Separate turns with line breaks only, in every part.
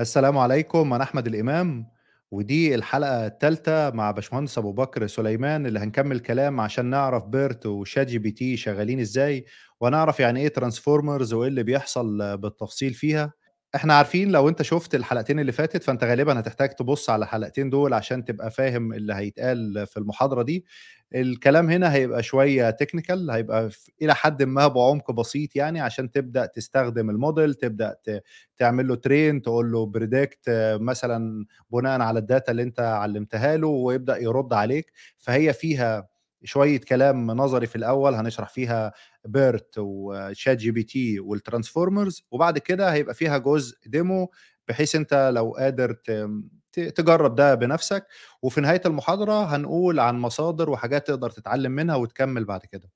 السلام عليكم، أنا أحمد الإمام، ودي الحلقة التالتة مع باشمهندس أبو بكر سليمان، اللي هنكمّل كلام عشان نعرف BERT وChatGPT شغالين إزاي، وهنعرف يعني إيه transformers وإيه اللي بيحصل بالتفصيل فيها. إحنا عارفين لو أنت شُفت الحلقتين اللي فاتت، فأنت غالبًا هتحتاج تبُص على الحلقتين دول عشان تبقى فاهم اللي هيتقال في المحاضرة دي. الكلام هنا هيبقى شوية technical هيبقى ف إلى حدٍ ما بعمق بسيط يعني عشان تبدأ تستخدم الmodel تبدأ ت تعمل له train تقول له predict مثلًا بناءً على الdata اللي أنت علّمتها له ويبدأ يرُد عليك، فهي فيها شوية كلام نظري في الأول هنشرح فيها BERT وChatGPT والtransformers وبعد كده هيبقى فيها جزء demo بحيث أنت لو قادر تجرّب ده بنَفْسك، وفي نهاية المحاضرة هنقول عن مصادر وحاجات تقدر تتعلم منها وتكمّل بعد كده.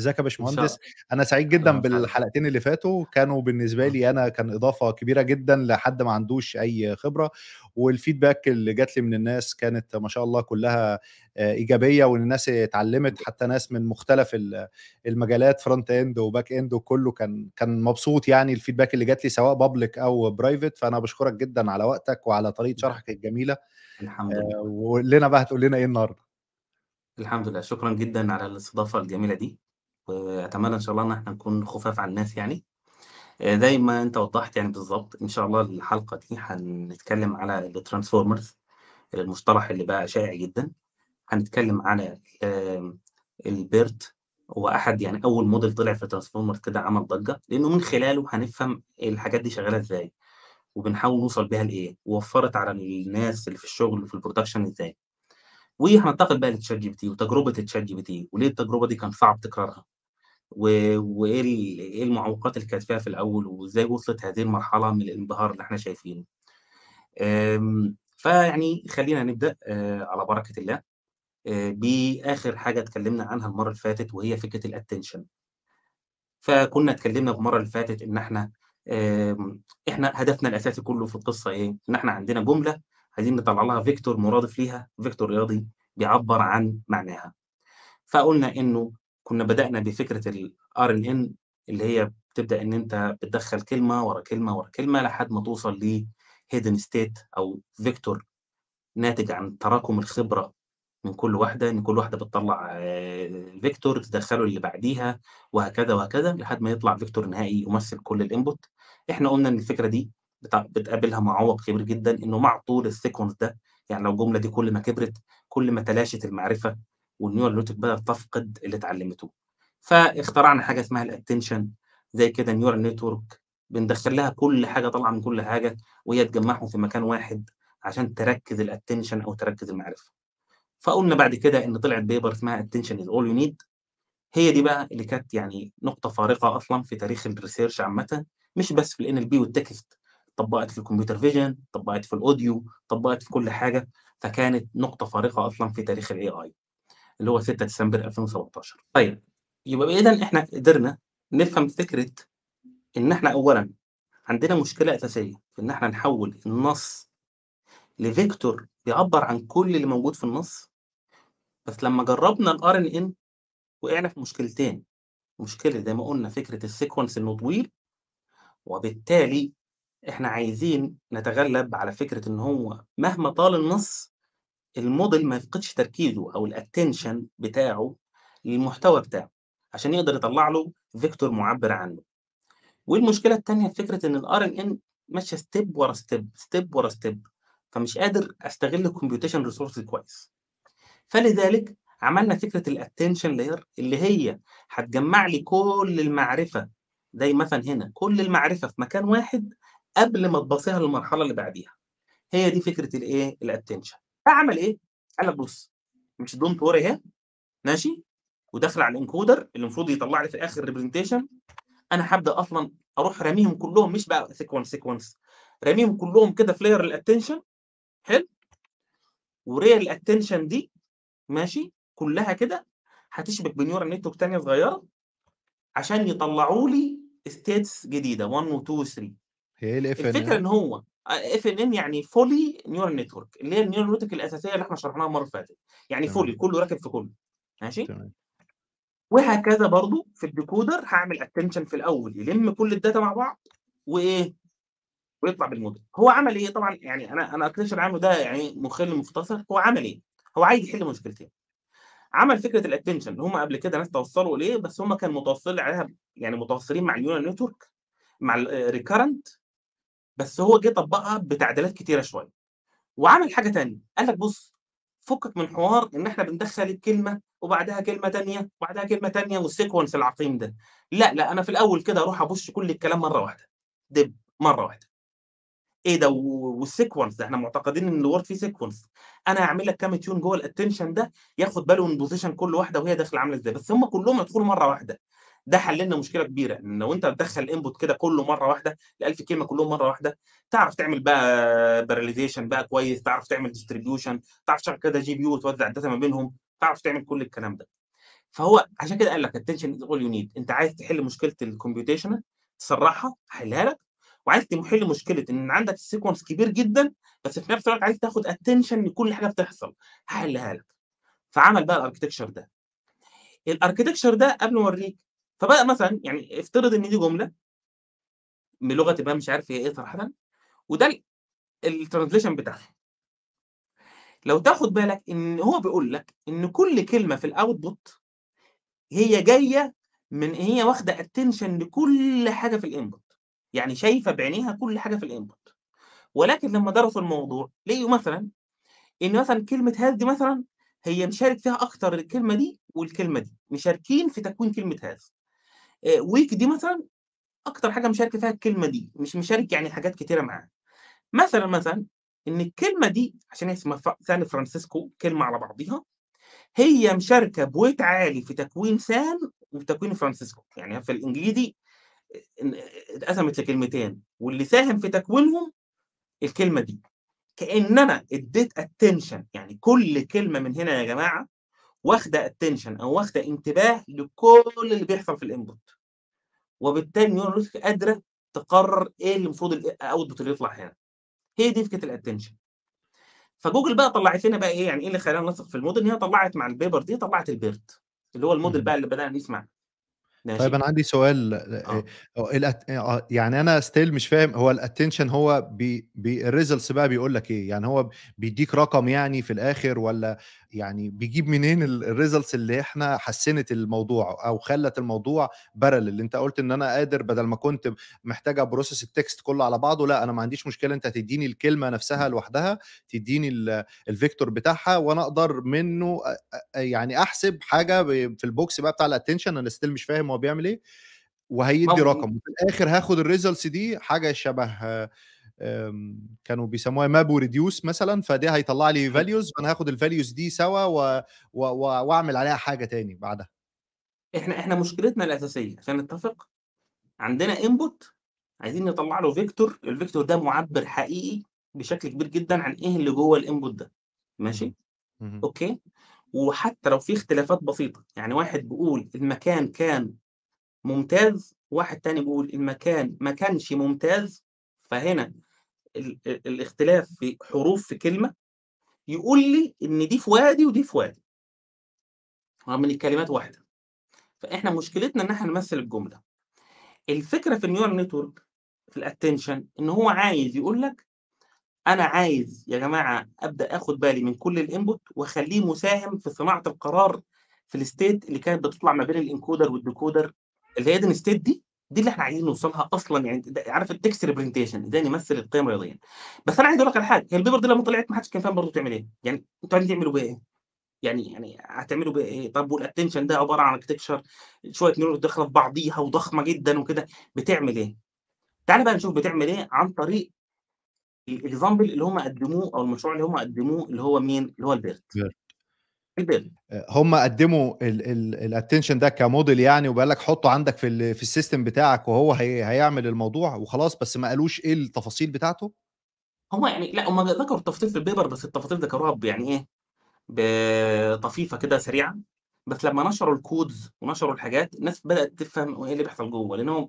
إزيك يا باشمهندس؟ أنا سعيد جدًا. بالحلقتين اللي فاتوا، كانوا بالنسبة
آه.
لي أنا كان إضافة كبيرة جدًا لحد ما عندوش أي خبرة، والfeedback اللي جات لي من الناس كانت ما شاء الله كلّها آآ إيجابية، وإن الناس اتعلّمت حتى ناس من مختلف ال المجالات front end وback end وكلّه كان كان مبسوط يعني الfeedback اللي جات لي سواء public أو private، فأنا باشكرك جدًا على وقتك وعلى طريقة
لأ.
شرحك الجميلة،
الحمد
آآ
لله.
وقُل لنا بقى هتقول لنا إيه النهارده؟
الحمد لله، شكرًا جدًا على الاستضافة الجميلة دي، وأتمنى إن شاء الله إن إحنا نكون خُفاف على الناس يعني. آآ زي ما أنت وضّحت يعني بالضبط، إن شاء الله الحلقة دي هنتكلم على الtransformers المصطلح اللي بقى شائع جدًا. هنتكلم على الBERT هو أحد يعني أول model طلع في transformers كده عمل ضجة، لإنه من خلاله هنفهم الحاجات دي شغالة إزاي، وبنحاول نوصل بيها لإيه، ووفّرت على الناس اللي في الشغل وفي الproduction إزاي. وهننتقل بقى لChatGPT وتجربة الChatGPT وليه التجربة دي كان صعب تكرارها، و وإيه ال إيه المعوقات اللي كانت فيها في الأول، وإزاي وصلت هذه المرحلة من الانبهار اللي إحنا شايفينه. آمم فيعني خلّينا نبدأ آآ على بركة الله، آآ بآخر حاجة اتكلمنا عنها المرّة اللي فاتت وهي فكرة الattention. فكنا اتكلمنا المرّة اللي فاتت إن إحنا آمم إحنا هدفنا الأساسي كلّه في القصة إيه، إن إحنا عندنا جملة عايزين نطلّع لها vector مرادف ليها، vector رياضي بيعبّر عن معناها. فقُلنا إنه كنا بدأنا بفكرة الRNN اللي هي بتبدأ إن أنت بتدخّل كلمة ورا كلمة ورا كلمة لحد ما توصل لhidden state أو vector ناتج عن تراكم الخبرة من كل واحدة، إن كل واحدة بتطلّع vector تدخّله للي بعديها وهكذا، وهكذا لحد ما يطلع vector نهائي يمثّل كل الinput. إحنا قُلنا إن الفكرة دي بت بتقابلها معوّق كبير جدًا، إنه مع طول الsequence ده، يعني لو الجملة دي كل ما كبرت، كل ما تلاشت المعرفة والneural network بدأت تفقد اللي اتعلمته. فاخترعنا حاجة اسمها الattention زي كده neural network. بندخّل لها كل حاجة طالعة من كل حاجة، وهي تجمّعهم في مكان واحد عشان تركّز الattention أو تركّز المعرفة. فقُلنا بعد كده إن طلعت paper اسمها attention is all you need. هي دي بقى اللي كانت يعني نقطة فارقة أصلًا في تاريخ الresearch عامةً، مش بس في الNLP والtext اتطبّقت في الcomputer vision، اتطبّقت في الaudio، اتطبّقت في كل حاجة، فكانت نقطة فارقة أصلًا في تاريخ الAI اللي هو 6 ديسمبر 2017. طيب يبقى بإذًا إحنا قدرنا نفهم فكرة إن إحنا أولًا عندنا مشكلة أساسية في إن إحنا نحوّل النص لvector بيعبّر عن كل اللي موجود في النص، بس لمّا جرّبنا الRNN وقعنا في مشكلتين، مشكلة زي ما قُلنا فكرة الsequence إنه طويل، وبالتالي إحنا عايزين نتغلب على فكرة إن هو مهما طال النص، الmodel ما يفقدش تركيزه أو الattention بتاعه للمحتوى بتاعه، عشان يقدر يطلّع له vector مُعبّر عنه. والمشكلة التانية في فكرة إن الRNN ماشية step ورا step، step ورا step، فمش قادر أستغل الcomputation resource كويس. فلذلك عملنا فكرة الattention layer اللي هي هتجمّع لي كل المعرفة، زي مثلًا هنا كل المعرفة في مكان واحد قبل ما تباصيها للمرحلة اللي بعديها. هي دي فكرة الإيه، الattention. فعمل إيه، قال لك بُص، مش don't worry أهي ماشي، وداخل على الencoder اللي المفروض يطلّع لي في الآخر representation، أنا هابدأ أصلًا أروح راميهم كلّهم مش بقى sequence، sequence. راميهم كلّهم كده في layer الattention. حلو؟ وlayer الattention دي ماشي، كلّها كده هتشبك بneural network تانية صغيرة عشان يطلّعوا لي states جديدة. 1 و2 و3.
هي إيه
الفكرة
الFNN؟
إن هو آآ FNN يعني fully neural network اللي هي الneural network الأساسية اللي إحنا شرحناها المرّة اللي فاتت، يعني fully
تمام.
كلّه راكب في كلّه ماشي؟
تمام.
وهكذا برضه في الdecoder هاعمل attention في الأول يلِم كل الdata مع بعض، وإيه ويطلع بالموديل. هو عمل إيه؟ طبعا يعني أنا أنا اتكلم عنه ده يعني مخل مختصر. هو عمل إيه؟ هو عايز يحل مشكلتين. عمل فكرة ال attention هم قبل كده ناس توصلوا إليه بس هم كانوا متوصلين عليها يعني متوصلين مع ال neural network مع ال recurrent بس هو جه طبقها بتعديلات كتيرة شوية. وعمل حاجة تانية. قال لك بص فكك من حوار إن إحنا بندخل الكلمة وبعدها كلمة تانية وبعدها كلمة تانية وال sequence العقيم ده. لا لا أنا في الأول كده أروح أبص كل الكلام مرة واحدة. دب مرة واحدة. إيه ده وال sequence ده إحنا معتقدين إن ال word فيه sequence أنا هعمل لك كام tune جوه ال attention ده ياخد باله من position كل واحدة وهي داخلة عاملة إزاي. بس هم كلهم يدخلوا مرة واحدة. ده حل لنا مشكلة كبيرة إن لو أنت بتدخل input كده كله مرة واحدة ال 1000 كلمه كلهم مرة واحدة تعرف تعمل بقى parallelization بقى كويس تعرف تعمل distribution تعرف تشغل كده GPU وتوزع ال data ما بينهم تعرف تعمل كل الكلام ده. فهو عشان كده قال لك attention is all you need أنت عايز تحل مشكلة ال computation تسرعها هحلها لك وعايز تحل مشكلة إن عندك ال sequence كبير جدا بس في نفس الوقت عايز تاخد attention لكل حاجة بتحصل هحلها لك. فعمل بقى ال architecture ده. ال architecture ده قبل ما أوريك فبقى مثلا يعني افترض إن دي جملة بلغه ما مش عارف هي إيه صراحة وده ال translation بتاعها. لو تاخد بالك إن هو بيقول لك إن كل كلمة في ال output هي جاية من هي واخدة attention لكل حاجة في ال input يعني شايفة بعينيها كل حاجة في ال input ولكن لما درسوا الموضوع لقيوا مثلا إن مثلا كلمة has دي مثلا هي مشارك فيها أكتر الكلمة دي والكلمة دي مشاركين في تكوين كلمة has week دي مثلا أكتر حاجة مشاركة فيها الكلمة دي مش مشارك يعني حاجات كتيرة معاها. مثلا مثلا إن الكلمة دي عشان هي اسمها سان فرانسيسكو كلمة على بعضيها هي مشاركة ب weight عالي في تكوين سان وتكوين فرانسيسكو. يعني في الإنجليزي اتقسمت لكلمتين واللي ساهم في تكوينهم الكلمة دي. كان أنا اديت attention يعني كل كلمة من هنا يا جماعة واخدة attention أو واخدة انتباه لكل اللي بيحصل في ال input وبالتالي neural قادرة تقرر إيه اللي المفروض ال output اللي يطلع هنا. هي دي فكرة ال attention فجوجل بقى طلعت لنا بقى إيه؟ يعني إيه اللي خلانا نثق في الموديل؟ إن هي طلعت مع ال paper دي طلعت ال BERT اللي هو الموديل بقى اللي بدأنا نسمع.
طيب أنا عندي سؤال
آه.
الأت... يعني أنا still مش فاهم هو ال attention هو بي... بي... ال results بقى بيقول لك إيه؟ يعني هو بيديك رقم يعني في الآخر ولا يعني بيجيب منين ال results اللي إحنا حسنت الموضوع أو خلت الموضوع parallel اللي أنت قلت إن أنا قادر بدل ما كنت محتاج أ process ال text كله على بعضه لأ أنا ما عنديش مشكلة أنت تديني الكلمة نفسها لوحدها تديني ال vector بتاعها وأنا أقدر منه يعني أحسب حاجة في ال box بقى بتاع ال attention أنا still مش فاهم هو بيعمل إيه وهيدي رقم وفي الآخر هاخد ال results دي حاجة شبه كانوا بيسموها map و reduce مثلا فدي هيطلع لي values فانا هاخد ال values دي سوا و... و... و... وأعمل عليها حاجة تاني بعدها.
إحنا إحنا مشكلتنا الأساسية عشان نتفق عندنا input عايزين نطلع له vector ال vector ده معبر حقيقي بشكل كبير جدا عن إيه اللي جوه ال input ده. ماشي. okay؟ وحتى لو في اختلافات بسيطة يعني واحد بيقول المكان كان ممتاز واحد تاني بيقول المكان ما كانش ممتاز فهنا الاختلاف في حروف في كلمة يقول لي إن دي في وادي ودي في وادي. رغم إن الكلمات واحدة. فإحنا مشكلتنا إن إحنا نمثل الجملة. الفكرة في ال neural network في ال attention إن هو عايز يقول لك أنا عايز يا جماعة أبدأ آخد بالي من كل ال input وأخليه مساهم في صناعة القرار في ال state اللي كانت بتطلع ما بين ال encoder وال decoder اللي هي دي ال state دي اللي إحنا عايزين نوصلها أصلا يعني عارف ال text representation إزاي نمثل القيم الرياضية. بس أنا عايز أقول لك على حاجة هي ال paper دي لما طلعت ما حدش كان فاهم برضه تعمل إيه. يعني أنتوا عايزين تعملوا بيها إيه؟ يعني يعني هتعملوا بيها إيه؟ طب وال attention ده عبارة عن architecture شوية neuron داخلة في بعضيها وضخمة جدا وكده بتعمل إيه؟ تعال بقى نشوف بتعمل إيه عن طريق ال example اللي هم قدموه أو المشروع اللي هم قدموه اللي هو مين؟ اللي هو
ال
BERT
هم قدموا ال attention ده كموديل يعني وبقال لك حطه عندك في ال في ال system بتاعك وهو هي هيعمل الموضوع وخلاص بس ما قالوش إيه التفاصيل بتاعته؟
هم يعني لا هم ذكروا التفاصيل في ال paper بس التفاصيل ذكروها يعني إيه؟ بطفيفة كده سريعة. بس لما نشروا ال codes ونشروا الحاجات الناس بدأت تفهم إيه اللي بيحصل جوه لأنه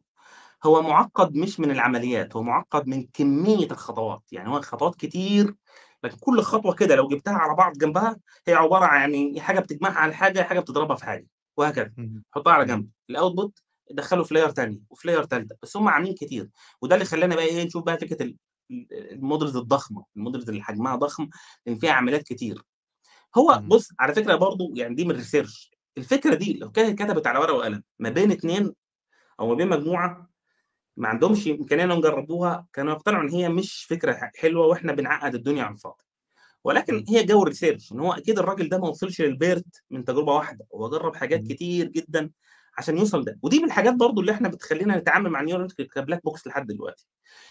هو معقد مش من العمليات هو معقد من كمية الخطوات. يعني هو خطوات كتير لكن كل خطوة كده لو جبتها على بعض جنبها هي عبارة عن يعني حاجة بتجمعها على حاجة حاجة بتضربها في حاجة وهكذا. حطها على جنب. ال output دخلوا في layer تانية وفي layer تالتة بس هم عاملين كتير. وده اللي خلانا بقى إيه نشوف بقى فكرة ال- ال- ال models الضخمة. ال models اللي حجمها ضخم لأن فيها عمليات كتير. هو
مم.
بص على فكرة برضو يعني دي من ال research الفكرة دي لو كانت كتبت على ورقة وقلم ما بين اتنين أو ما بين مجموعة ما عندهمش إمكانية إنهم يجربوها كانوا يقتنعوا إن هي مش فكرة حلوة وإحنا بنعقد الدنيا على الفاضي ولكن. هي جو ال research إن هو أكيد الراجل ده ما وصلش لل BERT من تجربة واحدة هو جرب حاجات. كتير جدا عشان يوصل ده ودي من الحاجات برضو اللي إحنا بتخلينا نتعامل مع neural ك black box لحد دلوقتي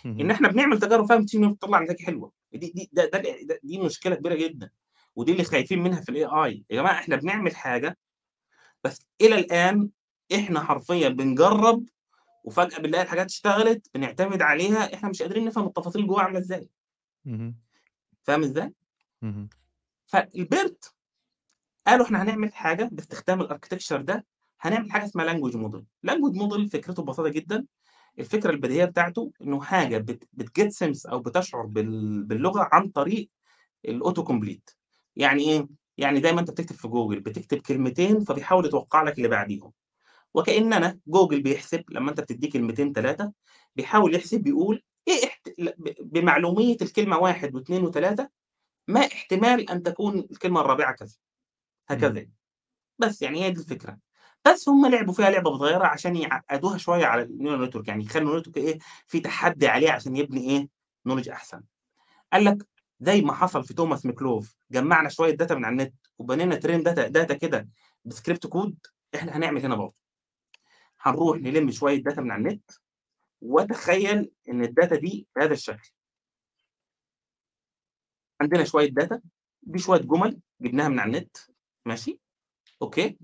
إن.
إحنا بنعمل تجارب فيها بتيجي بتطلع نتائج حلوة دي دي ده, ده, ده دي مشكلة كبيرة جدا ودي اللي خايفين منها في ال AI يا جماعة إحنا بنعمل حاجة بس إلى الآن إحنا حرفيا بنجرب وفجأة بنلاقي الحاجات اشتغلت بنعتمد عليها إحنا مش قادرين نفهم التفاصيل جوه عاملة
إزاي.
فاهم إزاي؟
مم.
فال BERT قالوا إحنا هنعمل حاجة باستخدام ال architecture ده هنعمل حاجة اسمها language model language model فكرته ببساطة جدا. الفكرة البديهية بتاعته إنه حاجة بت بت get sense أو بتشعر بال... باللغة عن طريق ال auto complete يعني إيه؟ يعني دايما أنت بتكتب في جوجل بتكتب كلمتين فبيحاول يتوقع لك اللي بعديهم. وكاننا جوجل بيحسب لما أنت بتديه كلمتين ثلاثة بيحاول يحسب بيقول إيه احت... بمعلومية الكلمة واحد واثنين وثلاثه ما احتمال أن تكون الكلمة الرابعة كذا هكذا بس يعني هي دي الفكرة. بس هم لعبوا فيها لعبة صغيره عشان يعقدوها شوية على ال neural network يعني يخلوا ال neural network إيه في تحدي عليه عشان يبني إيه knowledge أحسن. قال لك زي ما حصل في توماس ميكولوف جمعنا شوية data من على النت وبنينا train data data كده ب script code إحنا هنعمل هنا برضه. هنروح نلم شوية data من على النت وتخيل إن ال data دي بهذا الشكل. عندنا شوية data دي شوية جمل جبناها من على النت ماشي؟ أوكي؟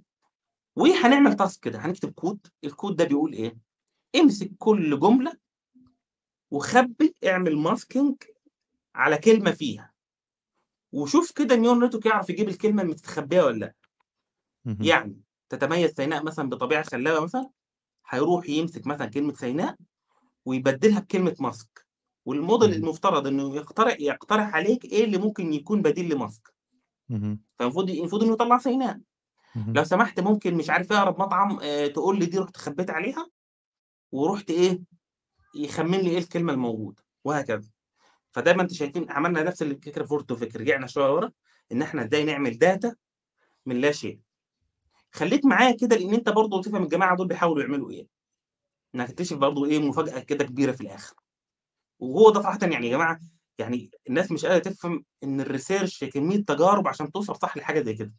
وهنعمل task كده هنكتب code ال code ده بيقول إيه؟ امسك كل جملة وخبي اعمل masking على كلمة فيها. وشوف كده ال neural network يعرف يجيب الكلمة المستخبيه ولا
لأ.
يعني تتميز سيناء مثلا بطبيعة خلابه مثلا هيروح يمسك مثلا كلمة سيناء ويبدلها بكلمة mask وال
model.
المفترض إنه يقترح يقترح عليك إيه اللي ممكن يكون بديل ل
mask.
فالمفروض المفروض إنه يطلع سيناء. لو سمحت ممكن مش عارف إيه أقرب مطعم آه تقول لي دي رحت خبيت عليها ورحت إيه يخمن لي إيه الكلمة الموجودة وهكذا فدايما انت شايفين عملنا نفس الفكرة word2vec رجعنا شوية ورا إن إحنا إزاي نعمل data من لا شيء خليك معايا كده لأن انت برضه تفهم الجماعه دول بيحاولوا يعملوا إيه؟ انك تكتشف برضه إيه مفاجأة كده كبيرة في الآخر. وهو ده صراحة يعني يا جماعة يعني الناس مش قادرة تفهم إن ال research كمية تجارب عشان توصل صح لحاجة زي كده.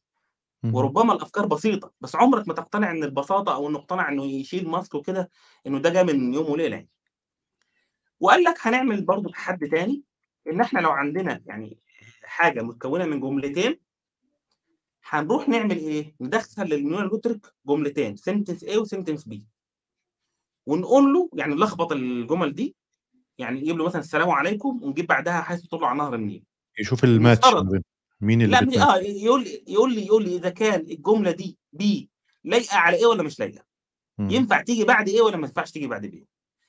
وربما الأفكار بسيطة بس عمرك ما تقتنع إن البساطة أو إنه اقتنع إنه يشيل mask وكده إنه ده جاي من يوم وليلة يعني. وقال لك هنعمل برضه تحدي تاني إن إحنا لو عندنا يعني حاجة متكونة من جملتين هنروح نعمل إيه؟ ندخل لل neural network جملتين sentence A و sentence B ونقول له يعني نلخبط الجمل دي يعني نجيب له مثلا السلام عليكم ونجيب بعدها حيث تطلع نهر النيل
يشوف الماتش مين اللي
لا
بتماتش
آه يقول لي يقول لي يقول لي إذا كان الجملة دي B لايقة على A ولا مش
لايقة.
ينفع تيجي بعد A ولا ما ينفعش تيجي بعد B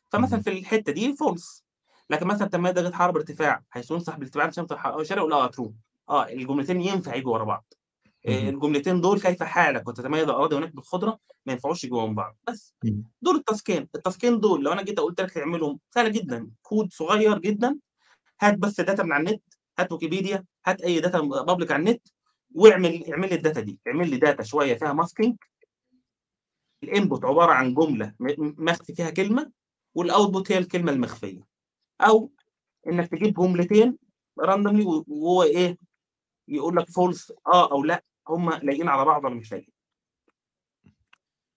فمثلا. في الحتة دي false لكن مثلا تم درجه حراره ارتفاع حيث ينصح بالارتفاع عن شمس الشرق ولا true آه الجملتين ينفع يجوا ورا بعض. الجملتين دول كيف حالك؟ وتتميز الاراضي هناك بالخضرة ما ينفعوش يجوا من بعض. بس. دول التاسكين. التاسكين دول لو أنا جيت قلت لك تعملهم سهله جدا. كود صغير جدا. هات بس data من على النت هات ويكيبيديا هات أي data public على النت واعمل اعمل لي ال data دي. اعمل لي data شوية فيها masking ال input عبارة عن جملة مخفي فيها كلمة وال output هي الكلمة المخفية. أو إنك تجيب جملتين randomly وهو إيه؟ يقول لك false آه أو لأ. هم لايقين على بعض ولا مش لايقين؟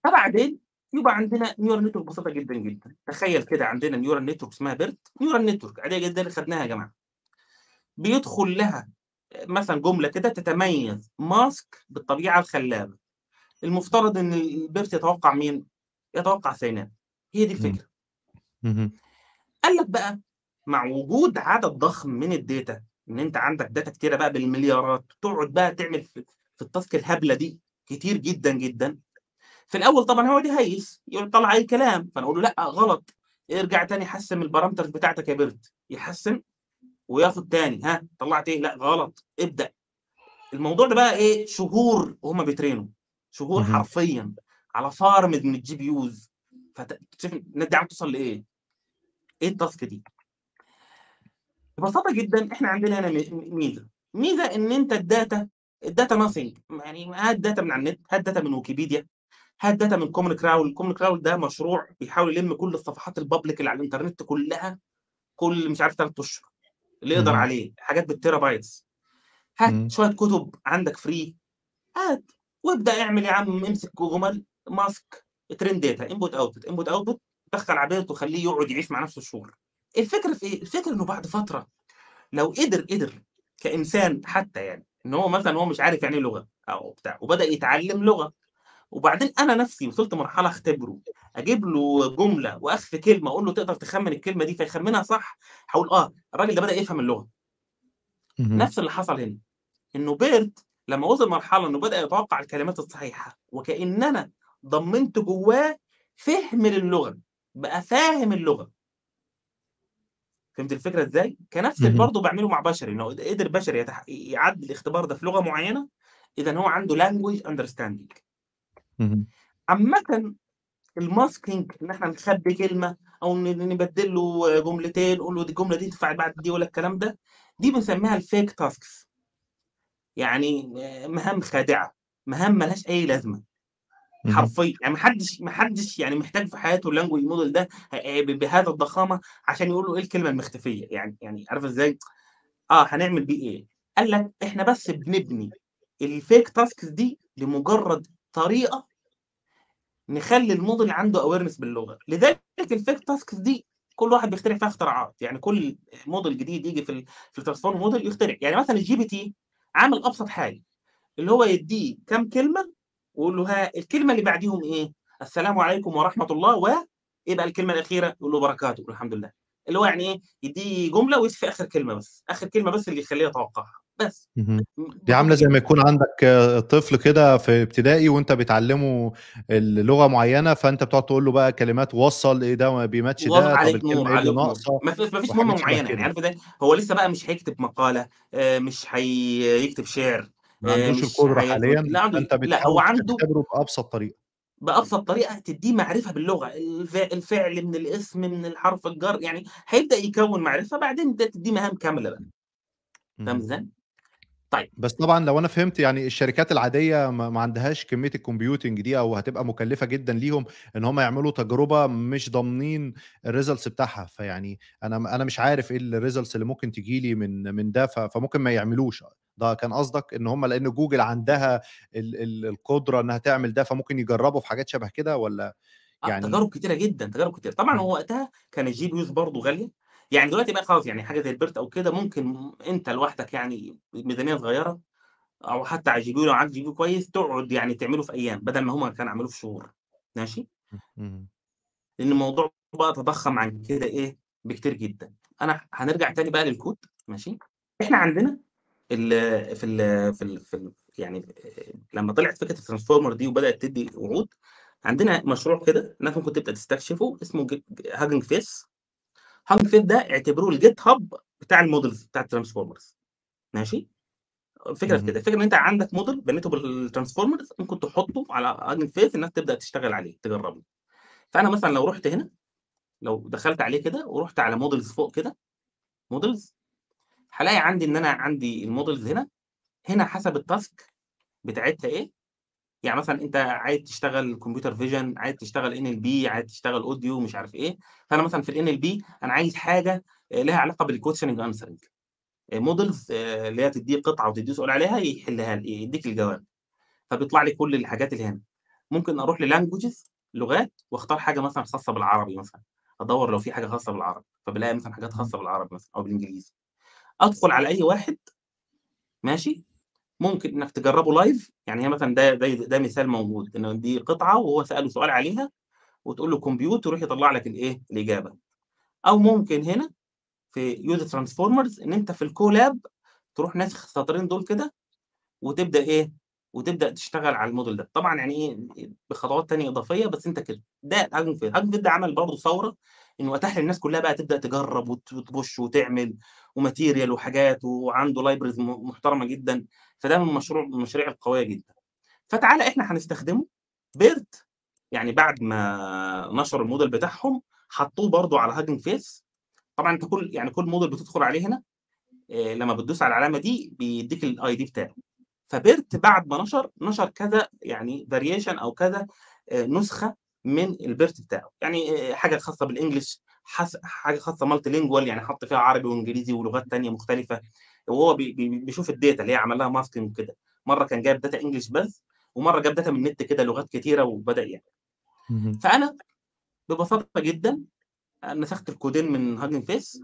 فبعدين يبقى عندنا neural network بسيطة جدا جدا. تخيل كده عندنا neural network اسمها BERT. neural network عادية جدا. اللي خدناها يا جماعة. بيدخل لها مثلا جملة كده تتميز mask بالطبيعة الخلابة. المفترض إن ال BERT يتوقع مين؟ يتوقع سيناء. هي دي.
الفكرة.
قال لك بقى مع وجود عدد ضخم من ال data إن أنت عندك data كتيرة بقى بالمليارات تقعد بقى تعمل في, في ال task الهبلة دي كتير جدا جدا. في الأول طبعا هو يهيس يقول طلع أي كلام فنقول له لأ غلط. ارجع تاني حسن ال parameters بتاعتك يا BERT يحسن وياخد تاني. ها طلعت إيه؟ لأ غلط. ابدأ. الموضوع ده بقى إيه؟ شهور وهم بي train
وا. شهور.
حرفيا. على farm من ال GPUs. فتشوف الناس دي عم توصل لإيه؟ إيه ال task دي؟ ببساطة جدا إحنا عندنا هنا ميزة. ميزة إن أنت ال data ال data nothing يعني هات data من على النت هات data من ويكيبيديا هات data من Common Crawl Common Crawl ده مشروع بيحاول يلم كل الصفحات ال public اللي على الإنترنت كلها كل مش عارف ثلاث أشهر اللي يقدر. عليه. حاجات بال terabytes هات
مم.
شوية كتب عندك free هات وابدأ اعمل يا عم امسك جمل mask train data input output input output دخل عبيط وخليه يقعد يعيش مع نفسه شهور. الفكرة في إيه؟ الفكرة إنه بعد فترة لو قدر قدر كإنسان حتى يعني إن هو مثلا هو مش عارف يعني إيه لغة أو بتاع وبدأ يتعلم لغة وبعدين أنا نفسي وصلت مرحلة أختبره أجيب له جملة وأخفي كلمة أقول له تقدر تخمن الكلمة دي فيخمنها صح هقول آه الراجل ده بدأ يفهم
اللغة.
نفس اللي حصل هنا إنه بيرت لما وصل مرحلة إنه بدأ يتوقع الكلمات الصحيحة وكاننا ضمنت جواه فهم للغة بقى فاهم اللغة فهمت الفكرة إزاي؟ كنفس اللي. برضه بعمله مع بشري انه قدر بشري يتح... يعدي الاختبار ده في لغة معينة إذا هو عنده language understanding.
عامة
ال masking إن إحنا نخبي كلمة أو نبدل له جملتين نقول له دي الجملة دي تنفع بعد دي ولا الكلام ده دي بنسميها ال fake tasks يعني مهام خادعة مهام ملهاش أي
لازمة.
حرفيا يعني محدش محدش يعني محتاج في حياته ال language model ده ب- بهذا الضخامة عشان يقول له إيه الكلمة المختفية. يعني يعني عارف إزاي؟ آه هنعمل بيه إيه؟ قال لك إحنا بس بنبني ال fake tasks دي لمجرد طريقة نخلي الموديل عنده awareness باللغة. لذلك ال fake tasks دي كل واحد بيخترع فيها اختراعات. يعني كل موديل جديد يجي في في ال transformer model يخترع. يعني مثلا ال GPT عامل أبسط حاجة اللي هو يديه كام كلمة ويقول له ها الكلمة اللي بعديهم إيه؟ السلام عليكم ورحمة الله و إيه بقى الكلمة الأخيرة؟ يقول له بركاته يقول الحمد لله اللي هو يعني إيه؟ يديه جملة ويخفي آخر كلمة بس آخر كلمة بس اللي يخليه يتوقعها بس.
دي عاملة زي ما يكون عندك آه، طفل كده في ابتدائي وأنت بتعلمه اللغة معينة فأنت بتقعد تقول له بقى كلمات وصل إيه ده ما بيماتش ده
عليك نور
الكلمة اللي
عليك
ناقصة
ما فيش
مهمة
معينة يعني عارف ده هو لسه بقى مش هيكتب مقالة آه، مش هيكتب شعر
ما
آه،
عندوش
مش القدرة
حاليا
لا عنده
فأنت
لا هو عنده
بأبسط طريقة.
بأبسط طريقة تديه معرفة باللغة الف- الفعل من الاسم من الحرف الجر يعني هيبدأ يكون معرفة بعدين تديه مهام كاملة بقى. فاهم. إزاي؟ طيب.
بس طبعا لو أنا فهمت يعني الشركات العادية ما عندهاش كمية ال computing دي أو هتبقى مكلفة جدا ليهم إن هم يعملوا تجربة مش ضامنين ال results بتاعها. فيعني أنا أنا مش عارف إيه ال results اللي ممكن تجي لي من من ده فممكن ما يعملوش. ده كان قصدك إن هم لأن جوجل عندها ال ال القدرة إنها تعمل ده فممكن يجربوا في حاجات شبه كده ولا
آه
يعني
تجارب كتيرة جدا تجارب كتير طبعا
مم.
هو وقتها كان ال GPUs برضه غالية. يعني دلوقتي بقى خلاص يعني حاجة زي ال BERT أو كده ممكن أنت لوحدك يعني ميزانية صغيرة أو حتى على GPU لو معاك GPU كويس تقعد يعني تعمله في أيام بدل ما هم كانوا عملوه في شهور. ماشي؟
مم.
لأن الموضوع بقى تضخم عن كده إيه؟ بكتير جدا. أنا هنرجع تاني بقى للكود. ماشي؟ إحنا عندنا ال في ال في ال في ال يعني لما طلعت فكرة ال transformer دي وبدأت تدي وعود عندنا مشروع كده الناس ممكن تبدأ تستكشفه اسمه Hugging Face Hugging Face ده اعتبروه ال GitHub بتاع ال models بتاع ال transformers. ماشي؟ الفكرة في. كده الفكرة إن أنت عندك موديل بنيته بال transformers ممكن تحطه على Hugging Face الناس تبدأ تشتغل عليه تجربه. فأنا مثلا لو رحت هنا لو دخلت عليه كده ورحت على models فوق كده models هلاقي عندي إن أنا عندي ال models هنا هنا حسب ال task بتاعتها إيه. يعني مثلا أنت عايز تشتغل computer vision عايز تشتغل NLP عايز تشتغل audio مش عارف إيه. فأنا مثلا في ال NLP أنا عايز حاجة لها علاقة بال question answering models اللي هي تديه قطعة وتديه سؤال عليها يحلها لي- يديك الجواب. فبيطلع لي كل الحاجات اللي هنا. ممكن أروح لل languages لغات وأختار حاجة مثلا خاصة بالعربي مثلا. أدور لو في حاجة خاصة بالعربي. فبلاقي مثلا حاجات خاصة بالعربي مثلا أو بالإنجليزي. أدخل على أي واحد ماشي؟ ممكن إنك تجربه live يعني هي مثلا ده ده ده مثال موجود ان دي قطعة وهو سأله سؤال عليها وتقول له compute يروح يطلع لك الإيه؟ الإجابة. أو ممكن هنا في use transformers إن أنت في ال Colab تروح ناسخ السطرين دول كده وتبدأ إيه؟ وتبدأ تشتغل على الموديل ده. طبعا يعني إيه؟ بخطوات تانية إضافية بس أنت كده. ده Hugging Face Hugging Face ده عمل برضه ثورة إنه أتاح للناس كلها بقى تبدأ تجرب وت- وتبش وتعمل و material وحاجات وعنده libraries محترمة جدا فده من مشروع من المشاريع القوية جدا. فتعالى إحنا هنستخدمه. BERT يعني بعد ما نشروا الموديل بتاعهم حطوه برضه على Hugging Face. طبعا أنت كل يعني كل موديل بتدخل عليه هنا آه، لما بتدوس على العلامة دي بيديك ال ID بتاعه. ف BERT بعد ما نشر نشر كذا يعني variation أو كذا آه، نسخة من ال BERT بتاعه. يعني آه، حاجة خاصة بال English حاجة خاصة multilingual يعني حط فيها عربي وإنجليزي ولغات تانية مختلفة. وهو بي- بي- بيشوف ال data اللي هي عمل لها masking كده مرة كان جايب data English بس ومرة جاب data من النت كده لغات كتيرة وبدأ يعني. فأنا ببساطة جدا نسخت ال codeين من Hugging Face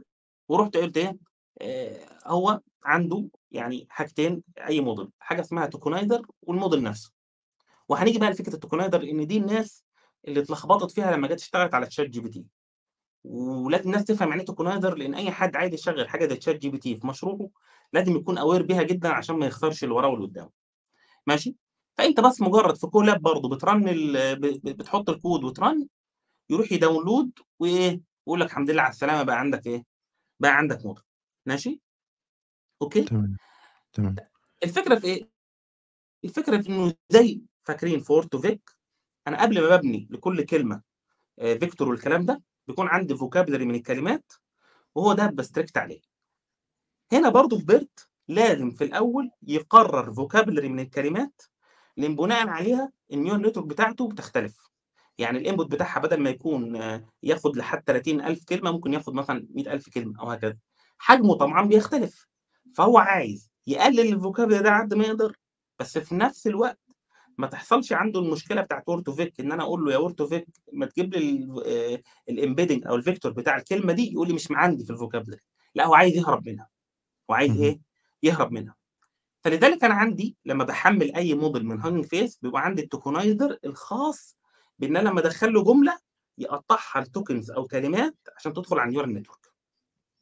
ورحت قلت إيه آه، هو عنده يعني حاجتين أي موديل حاجة اسمها tokenizer وال model نفسه. وهنيجي بقى لفكرة ال tokenizer إن دي الناس اللي اتلخبطت فيها لما جت اشتغلت على ChatGPT ولازم الناس تفهم يعني إيه لأن أي حد عايز يشغل حاجة زي ChatGPT في مشروعه لازم يكون aware بيها جدا عشان ما يخسرش اللي وراه واللي قدامه. ماشي؟ فأنت بس مجرد في كولاب برضه بترن بتحط الكود وترن يروح يداونلود وإيه؟ يقول لك الحمد لله على السلامة بقى عندك إيه؟ بقى عندك موديل ماشي؟ okay؟
تمام، تمام.
الفكرة في إيه؟ الفكرة في إنه زي فاكرين في Word2Vec أنا قبل ما ببني لكل كلمة آه، vector والكلام ده بيكون عندي vocabulary من الكلمات وهو ده ب strict عليه. هنا برضو في BERT لازم في الأول يقرر vocabulary من الكلمات لأن بناء عليها ال neural network بتاعته بتختلف. يعني ال input بتاعها بدل ما يكون آه، ياخد لحد 30000 كلمة ممكن ياخد مثلا 100000 كلمة أو هكذا. حجمه طبعا بيختلف. فهو عايز يقلل ال vocabulary ده قد ما يقدر بس في نفس الوقت ما تحصلش عنده المشكلة بتاعت Word2Vec إن أنا أقول له يا Word2Vec ما تجيب لي ال embedding أو ال vector بتاع الكلمة دي يقول لي مش عندي في ال vocabulary. لا هو عايز يهرب منها. وعايز
اهم.
إيه؟ يهرب منها. فلذلك أنا عندي لما بحمل أي موديل من Hugging Face بيبقى عندي ال tokenizer الخاص بإن أنا لما أدخل له جملة يقطعها ل tokens أو كلمات عشان تدخل على ال neural network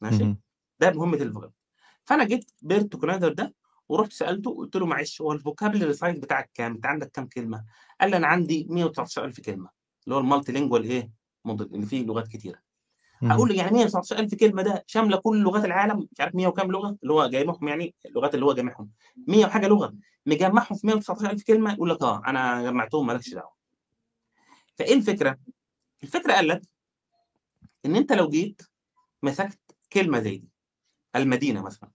ماشي.
ده مهمة ال vocabulary. فأنا جيت BERT tokenizer ده ورحت سألته قلت له معلش هو ال vocabulary size بتاعك كام؟ أنت عندك كام كلمة؟ قال لي أنا عندي 119000 كلمة اللي هو ال multilingual إيه؟ موديل اللي فيه لغات كتيرة
اهم.
هقول له يعني 119000 كلمة ده شاملة كل لغات العالم مش عارف 100 وكام لغة اللي هو جايبهم يعني اللغات اللي هو جامعهم 100 وحاجة لغة مجمعهم في 119000 كلمة يقول لك آه أنا جمعتهم مالكش دعوة فإيه الفكرة؟ الفكرة قال لك إن أنت لو جيت مسكت كلمة زي دي المدينة مثلا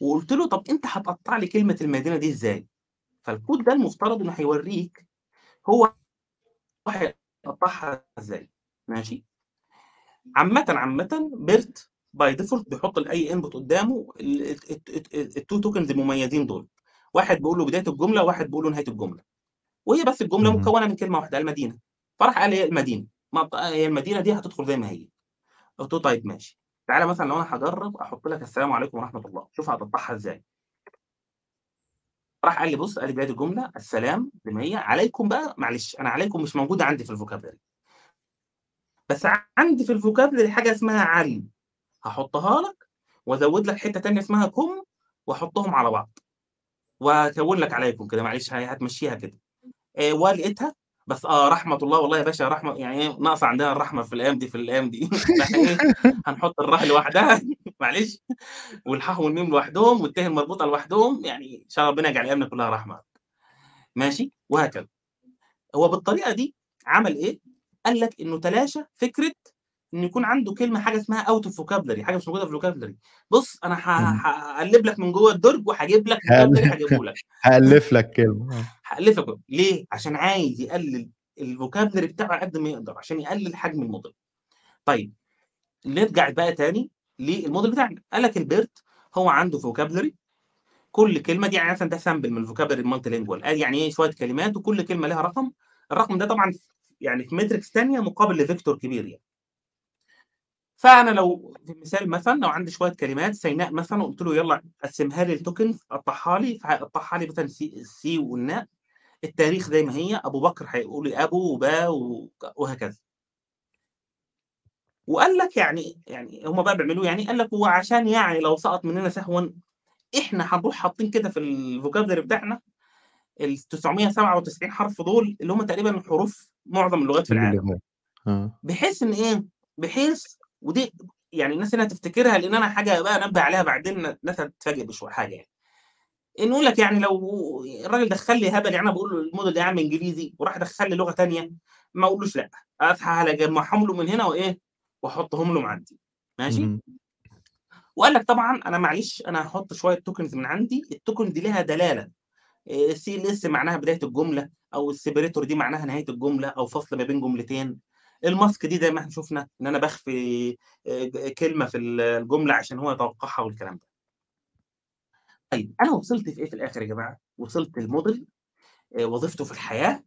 وقلت له طب أنت هتقطع لي كلمة المدينة دي إزاي؟ فالكود ده المفترض إنه هيوريك هو هيقطعها إزاي. ماشي؟ عامة عامة BERT by default بيحط لأي input قدامه ال two tokens المميزين دول. واحد بيقول له بداية الجملة وواحد بيقول له نهاية الجملة. وهي بس
الجملة.
مكونة من كلمة واحدة المدينة. فراح قال هي المدينة. ما هي المدينة دي هتدخل زي ما هي. قلت له طيب ماشي. تعالى مثلا لو أنا هجرب أحط لك السلام عليكم ورحمة الله. شوف هتقطعها إزاي. راح قال لي بص قال لي بدايه الجملة السلام هي عليكم بقى معلش أنا عليكم مش موجوده عندي في ال vocabulary. بس عندي في ال vocabulary حاجة اسمها علي هحطها لك وأزود لك حتة تانية اسمها كم وأحطهم على بعض. وأكون لك عليكم كده معلش هتمشيها كده. إيه ولقيتها بس آه رحمة الله والله يا باشا رحمة يعني إيه ناقصة عندنا الرحمة في الأيام دي في الأيام دي. إيه هنحط الراء لوحدها. معلش. والحاء والميم لوحدهم والتاء المربوطة لوحدهم يعني إن شاء الله ربنا يجعل أيامنا كلها رحمة. ماشي؟ وهكذا. هو بالطريقة دي عمل إيه؟ قال لك إنه تلاشى فكرة إن يكون عنده كلمة حاجة اسمها out of vocabulary حاجة مش موجودة في ال vocabulary بص
أنا.
هقلب لك من جوه الدرج وهجيب لك هجيبه لك.
هألف لك كلمة آه.
هألفك. ليه؟ عشان عايز يقلل ال vocabulary بتاعه قد ما يقدر عشان يقلل حجم الموديل. طيب نرجع بقى تاني للموديل بتاعنا. قال لك ال BERT هو عنده vocabulary كل كلمة دي يعني مثلا ده sample من ال vocabulary ال multilingual. قال يعني إيه؟ شوية كلمات وكل كلمة لها رقم. الرقم ده طبعا يعني في matrix ثانية مقابل ل vector كبير يعني. فأنا لو في مثال مثلا لو عندي شوية كلمات سيناء مثلا وقلت له يلا قسمها لي ال tokens قطعها لي فهيقطعها لي مثلا سي, سي والناء. التاريخ زي ما هي أبو بكر هيقول لي ابو وبا وهكذا. وقال لك يعني يعني هم بقى بيعملوه يعني قال لك هو عشان يعني لو سقط مننا سهوا إحنا هنروح حاطين كده في ال vocabulary بتاعنا ال 997 حرف دول اللي هم تقريبا حروف معظم اللغات في العالم.
آه.
بحيث إن إيه؟ بحيث ودي يعني الناس هنا تفتكرها لأن أنا حاجة بقى أنبه عليها بعدين الناس هتتفاجئ بشويه حاجة يعني. نقول لك يعني لو الراجل دخل لي هبل يعني أنا بقول له الموديل ده يا عم إنجليزي وراح دخل لي لغة ثانية ما أقولوش لأ. افتح اجمعهم له من هنا وإيه وأحطهم له من عندي. ماشي؟
اهم.
وقال لك طبعا أنا معلش أنا هاحط شوية tokens من عندي ال token دي ليها دلالة. ال CLS معناها بداية الجملة أو ال separator دي معناها نهاية الجملة أو فصل ما بين جملتين. ال mask دي زي ما إحنا شفنا إن أنا بخفي آه، كلمة في الجملة عشان هو يتوقعها والكلام ده. طيب أنا وصلت في إيه في الآخر يا جماعة؟ وصلت الموديل آه، وظيفته في الحياة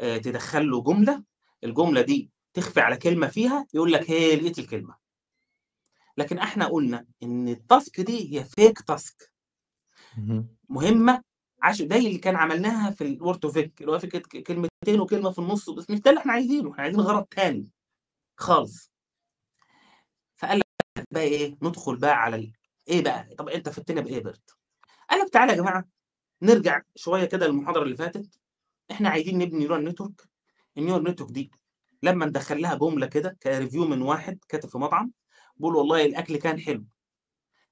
آه، تدخل له جملة الجملة دي تخفي على كلمة فيها يقول لك هي لقيت الكلمة. لكن إحنا قلنا إن ال task دي هي fake
task.
مهمة عشان ده اللي كان عملناها في ال Word2Vec اللي هو فكرة كلمتين وكلمة في النص بس مش ده اللي إحنا عايزينه. إحنا عايزين غرض تاني. خالص. فقال لك بقى إيه؟ ندخل بقى على ال... إيه بقى؟ طب أنت فتنا بإيه BERT؟ قال لك تعالى يا جماعة نرجع شوية كده للمحاضرة اللي فاتت. إحنا عايزين نبني neural network ال neural network دي لما ندخل لها جملة كده ك review من واحد كاتب في مطعم بيقول والله الأكل كان حلو.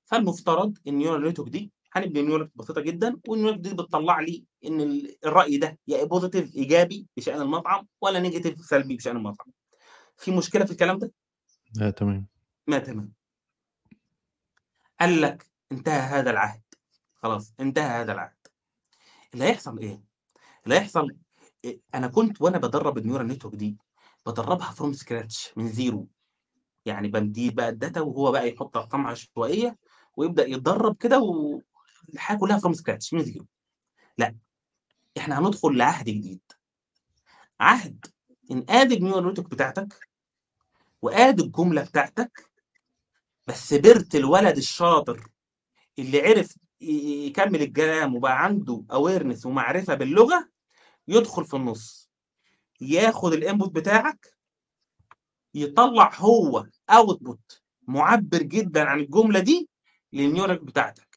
فالمفترض ال neural network دي هنبني neural بسيطة جدا وال neural دي بتطلع لي إن ال- الرأي ده يا positive إيجابي بشأن المطعم ولا negative سلبي بشأن المطعم. في مشكلة في الكلام ده؟
لا تمام.
ما تمام. قال لك انتهى هذا العهد. خلاص انتهى هذا العهد. اللي هيحصل إيه؟ اللي هيحصل إيه؟ أنا كنت وأنا بدرب ال neural network دي بدربها from scratch من زيرو يعني بمديه بقى ال data وهو بقى يحط ارقام عشوائيه ويبدأ يتدرب كده والحاجة كلها from scratch من زيرو لا إحنا هندخل لعهد جديد. عهد إن ادي ال neural network بتاعتك وادي الجمله بتاعتك بس BERT الولد الشاطر اللي عرف يكمل الكلام وبقى عنده awareness ومعرفة باللغة يدخل في النص. ياخد ال input بتاعك يطلع هو output معبر جدا عن الجملة دي لل neural بتاعتك.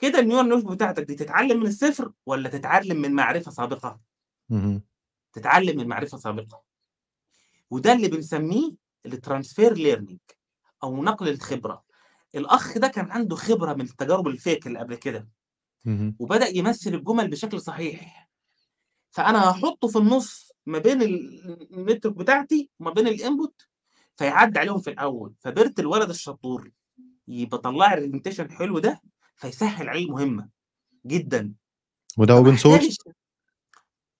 كده ال neural بتاعتك دي تتعلم من الصفر ولا تتعلم من معرفة
سابقة.
تتعلم من معرفة سابقة. وده اللي بنسميه ال transfer learning أو نقل الخبرة. الأخ ده كان عنده خبرة من التجارب ال fake اللي قبل كده. وبدأ يمثل الجمل بشكل صحيح. فأنا هحطه في النص ما بين ال- ال network بتاعتي وما بين ال input فيعدي عليهم في الأول. ف BERT الولد الشطور. يبقى طلع ال representation حلو ده. فيسهل عليه المهمه جدا.
وده source؟
احتاجش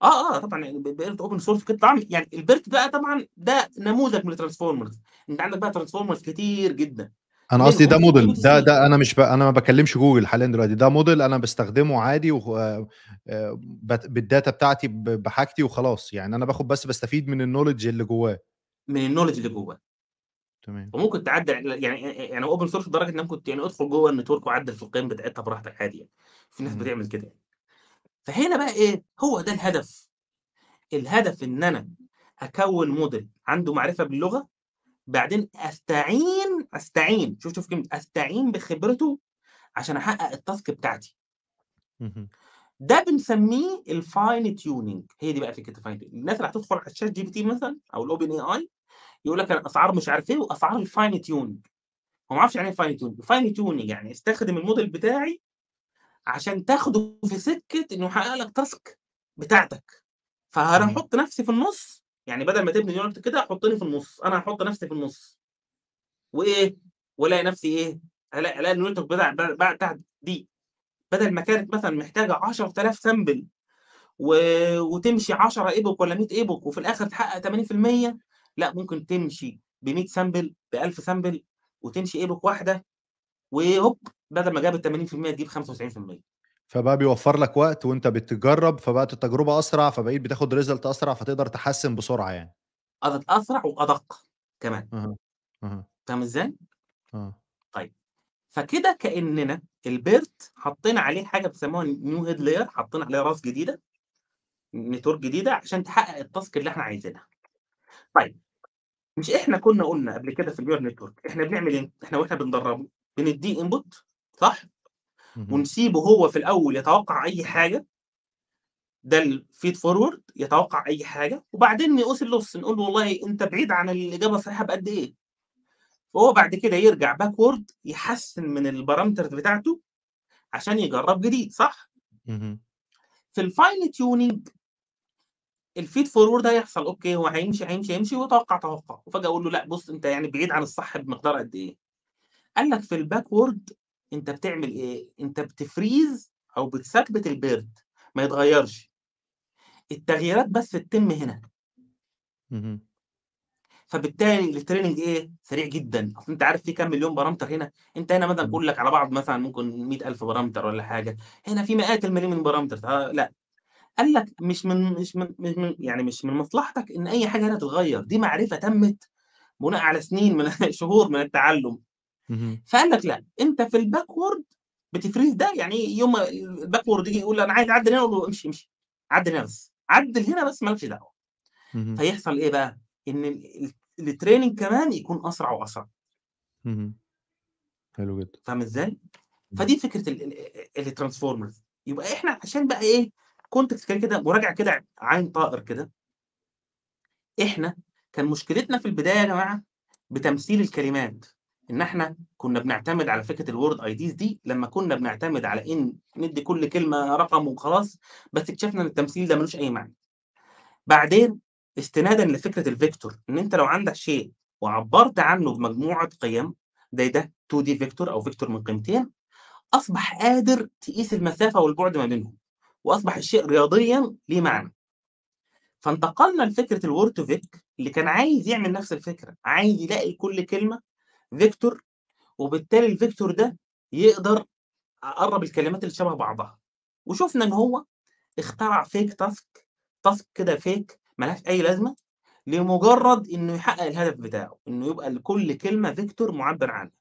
آه آه طبعا يعني BERT open source كده طبعا يعني ال BERT بقى طبعا ده نموذج من ال transformers. انت عندك بقى transformers كتير جدا.
أنا قصدي ده موديل ده. ده أنا مش ب أنا ما باكلمش جوجل حاليًا دلوقتي، ده موديل أنا باستخدمه عادي وخ آآ بت بال data بتاعتي بحاجتي وخلاص، يعني أنا باخد بس باستفيد من الknowledge اللي جواه.
من ال knowledge اللي جواه.
تمام.
وممكن تعدل يعني يعني open source لدرجة انك كنت يعني أدخل جوه ال network وعدل في القيم بتاعتها براحتك عادي يعني في ناس. بتعمل كده يعني. فهنا بقى إيه هو ده الهدف الهدف إن أنا أكون موديل عنده معرفة باللغة بعدين أستعين أستعين شوف شوف كلمة أستعين بخبرته عشان أحقق ال task
بتاعتي.
ده بنسميه ال fine tuning هي دي بقى فكرة ال fine tuning الناس اللي هتدخل على ال ChatGPT مثلا أو ال OpenAI يقول لك أنا اسعار مش عارف إيه وأسعار ال fine tuning هو ما أعرفش يعني إيه fine tuning ال fine tuning يعني استخدم الموديل بتاعي عشان تاخده في سكة إنه يحقق لك task بتاعتك. فانا. أحط نفسي في النص يعني بدل ما تبني neural كده حطني في النص. أنا هحط نفسي في النص. وإيه؟ وألاقي نفسي إيه؟ ألاقي ال neural بتاع بتاع دي. بدل ما كانت مثلا محتاجة 10000 sample و... وتمشي 10 epoch ولا 100 epoch وفي الآخر تحقق 80% لا ممكن تمشي ب 100 sample ب 1000 sample وتمشي epoch واحدة وهوب بدل ما جابت 80% تجيب 95%
فبقى بيوفّر لك وقت وأنت بتجرّب، فبقت التجربة أسرع، فبقيت بتاخد result أسرع، فتقدر تحسّن بسرعة يعني.
أسرع وأدق كمان فاهم إزاي؟
آه.
طيب فكده كأننا ال BERT حطينا عليه حاجة بيسموها new head layer حطينا عليه راس جديدة network جديدة عشان تحقق ال task اللي إحنا عايزينها طيب مش إحنا كنا قلنا قبل كده في ال neural network إحنا بنعمل إيه إحنا وإحنا بندربه بنديه input صح. ونسيبه هو في الأول يتوقع أي حاجة ده ال feed forward يتوقع أي حاجة وبعدين نقوس ال loss نقول له والله أنت بعيد عن الإجابة الصحيحه بقد إيه فهو بعد كده يرجع backward يحسن من ال parameters بتاعته عشان يجرب جديد صح. في الfine tuning الfeed forward هيحصل okay، هو هيمشي، هيمشي، هيمشي ويتوقّع توقُّع، وفجأة أقول له لأ بُص أنت يعني بعيد عن الصح بمقدار قد إيه. قال لك في الbackward أنت بتعمل إيه، أنت بت freeze أو بتثبّت ال BERT ما يتغيّرش. التغييرات بس تتم هنا. فبالتالي الtraining إيه، سريع جدًا، أصل أنت عارف في كام مليون parameter هنا، أنت هنا مثلًا
إمم.
باقول لك على بعض مثلًا ممكن 100.000 parameter والّا حاجة، هنا في مئات الملايين من ال parameter فلأ. قال لك مش من مش من مش من يعني مش من مصلحتك إن أي حاجة هنا تتغيّر، دي معرفة تمِّت بناء على سنين من شهور من التعلُّم. فقال لك لأ، أنت في الbackward بتفريز ده، يعني يوم الbackward ييجي يقول أنا عايز أعدّل هنا أقول له امشي، امشي، عدّل هنا بس، عدّل هنا بس ما لكش دعوة.
اهم.
فيحصل إيه بقى، إن ال الtraining كمان يكون أسرع وأسرع.
اهم. حلو جدًا.
فاهم؟
إمم.
فدي فكرة ال ال الtransformers. يبقى إحنا عشان بقى إيه context كده كده مراجعة كده عين طائر كده. إحنا كان مشكلتنا في البداية يا جماعة بتمثيل الكلمات، إن إحنا كنا بنعتمد على فكرة الword IDs دي لمّا كنا بنعتمد على إن ندّي كل كلمة رقم وخلاص، بس اكتشفنا إن التمثيل ده ما لوش أي معنى. بعدين استنادًا لفكرة الvector إن أنت لو عندك شيء وعبّرت عنه بمجموعة قِيَم زي ده 2D vector أو vector من قيمتين، أصبح قادر تقيس المسافة والبُعد ما بينهم، وأصبح الشيء رياضيًا ليه معنى. فانتقلنا to vec اللي كان عايز يعمل نفس الفكرة، عايز يلاقي لكل كلمة vector وبالتالي الvector ده يقدر أقرّب الكلمات اللي شبه بعضها. وشُفنا إن هو اخترع fake task task كده fake ما لهاش أي لازمة، لمجرد إنه يحقق الهدف بتاعه، إنه يبقى لكل كلمة vector مُعبّر عنها.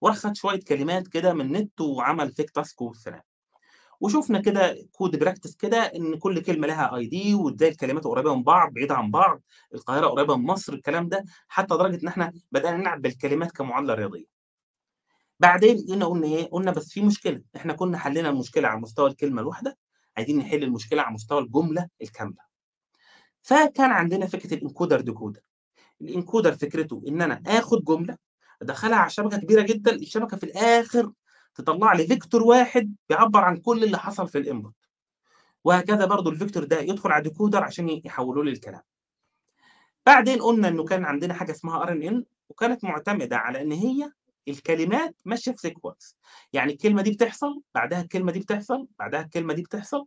وراح خَد شوية كلمات كده من النت وعمل fake task والسلام. وشُفنا كده code practice كده إن كل كلمة لها ID وإزاي الكلمات قريبة من بعض، بعيدة عن بعض، القاهرة قريبة من مصر، الكلام ده، حتى لدرجة إن إحنا بدأنا نلعب بالكلمات كمعادلة رياضية. بعدين جينا قُلنا إيه، قُلنا بس في مشكلة، إحنا كنا حلينا المشكلة على مستوى الكلمة الواحدة، عايزين نحل المشكلة على مستوى الجملة الكاملة. فكان عندنا فكرة الencoder decoder. الencoder فكرته إن أنا آخد جملة أدخّلها على شبكة كبيرة جدًا، الشبكة في الآخر تطلّع لي vector واحد بيعبّر عن كل اللي حصل في الinput. وهكذا برضه الvector ده يدخل على الdecoder عشان ي يحوّله لي لكلام. بعدين قُلنا إنه كان عندنا حاجة اسمها RNN وكانت مُعتمدة على إن هي الكلمات ماشية في sequence. يعني الكلمة دي بتحصل، بعدها الكلمة دي بتحصل، بعدها الكلمة دي بتحصل.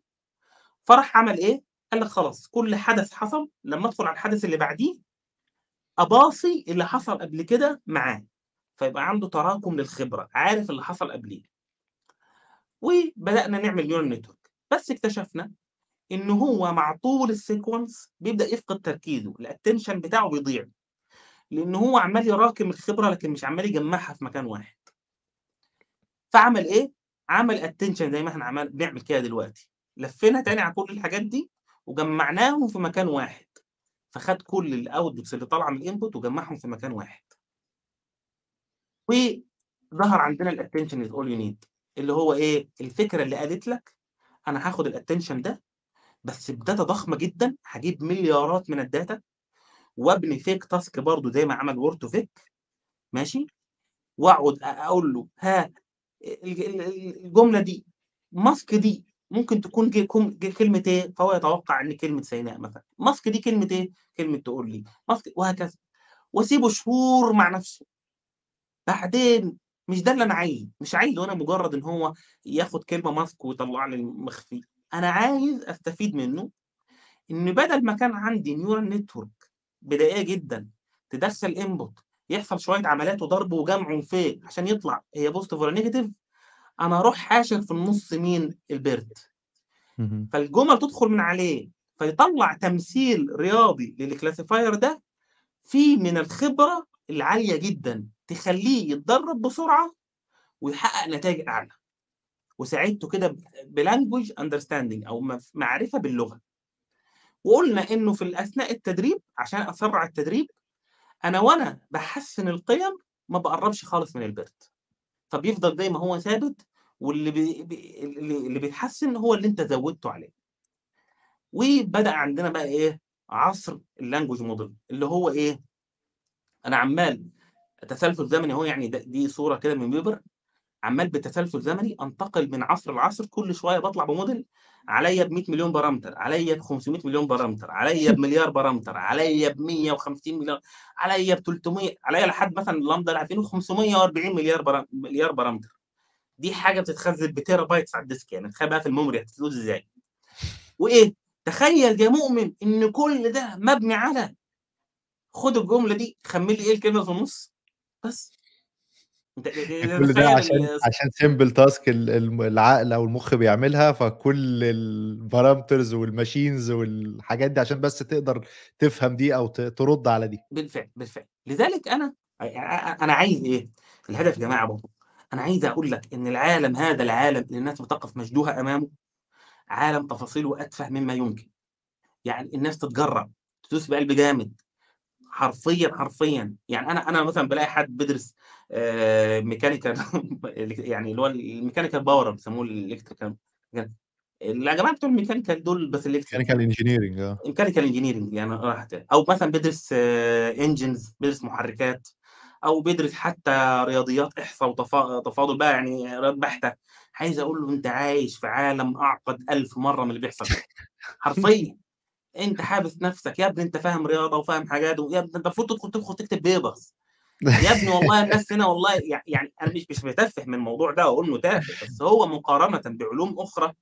فراح عمل إيه، قال لك خلاص كل حدث حصل لمّا أدخل على الحدث اللي بعديه أباصي اللي حصل قبل كده معاه. فيبقى عنده تراكم للخبرة، عارف اللي حصل قبليه. وبدأنا نعمل neural network. بس اكتشفنا إن هو مع طول الsequence بيبدأ يفقد تركيزه، الattention بتاعه بيضيع. لإن هو عمّال يراكم الخبرة لكن مش عمّال يجمّعها في مكان واحد. فعمل إيه، عمل attention زي ما إحنا عمل بنعمل كده دلوقتي. لفّينا تاني على كل الحاجات دي وجمّعناهم في مكان واحد. فخَد كل الoutputs اللي طالعة من الinput وجمّعهم في مكان واحد. وظهر عندنا الattention is all you need اللي هو إيه، الفكرة اللي قالت لك أنا هاخد الattention ده بس بداتا ضخمة جدًا، هاجيب مليارات من الdata وابني fake task برضه زي ما عمل to vec ماشي، وأقعد أ أقول له ها الج ال ال الجملة دي mask دي ممكن تكون ج كم ج كلمة إيه، فهو يتوقع إن كلمة سيناء مثلًا. mask دي كلمة إيه، كلمة تقول لي، mask وهكذا. وأسيبه شهور مع نفسه. بعدين مش ده اللي أنا عايزه، مش عايزه أنا مجرد إن هو ياخد كلمة mask ويطلّع لي المخفي. أنا عايز أستفيد منه إن بدل ما كان عندي neural network بدائية جدًا تدخّل input يحصل شوية عمليات وضرب وجمع وفيك عشان يطلع هي positive والّا negative، أنا أروح حاشر في النُص مين، البيرد.
اهم.
فالجمل تدخل من عليه، فيطلّع تمثيل رياضي للclassifier ده فيه من الخبرة العالية جدًا، تخلّيه يتدرب بسرعة ويحقق نتايج أعلى. وساعدته كده ب بlanguage understanding أو مف معرفة باللغة. وقُلنا إنه في ال أثناء التدريب عشان أسرّع التدريب، أنا وأنا باحسّن القِيَم ما باقرّبش خالص من ال BERT. فبيفضل زي ما هو ثابت واللي بي اللي بيتحسّن هو اللي أنت زوّدته عليه. وبدأ عندنا بقى إيه، عصر الlanguage model اللي هو إيه، أنا عمّال تسلسل زمني أهو يعني دي صورة كده من paper، عمال بتسلسل زمني أنتقل من عصر لعصر كل شوية بطلع بموديل. عليا ب 100 مليون parameter عليا ب 500 مليون parameter عليا بمليار parameter عليا ب 150 مليون عليا ب 300 عليا لحد مثلا ال LaMDA اللي عارفينه 540 مليار param... مليار parameter. دي حاجة بتتخزن ب terabytes على ال disk يعني تخيل بقى في ال memory هتفلوس إزاي. وإيه؟ تخيل يا مؤمن إن كل ده مبني على خد الجملة دي خمن لي إيه الكلمة في النص. بس.
كل ده عشان عشان simple task العقل أو المخ بيعملها فكل ال parameters وال machines والحاجات دي عشان بس تقدر تفهم دي أو ترد على دي.
بالفعل بالفعل. لذلك أنا أنا عايز إيه؟ الهدف يا جماعة برضه أنا عايز أقول لك إن العالم هذا العالم اللي الناس بتقف مشدوهه أمامه عالم تفاصيله أتفه مما يمكن. يعني الناس تتجرأ تدوس بقلب جامد. حرفيا حرفيا. يعني أنا أنا مثلا بلاقي حد بيدرس mechanical يعني اللي هو ال mechanical power بيسموه ال electrical يا جماعة بتوع ال mechanical دول بس
ميكانيكال engineering آه.
mechanical engineering يعني راحت. أو مثلا بيدرس engines بيدرس محركات. أو بيدرس حتى رياضيات إحصاء وتفاضل بقى يعني رياض بحتة. عايز أقول له أنت عايش في عالم أعقد ألف مرة من اللي بيحصل حرفيا. أنت حابس نفسك يا ابني أنت فاهم رياضة وفاهم حاجات يا ابني أنت المفروض تدخل تدخل تكتب papers يا ابني والله الناس هنا والله يعني أنا مش مش بتفه من الموضوع ده وأقول إنه تافه بس هو مقارنة بعلوم أخرى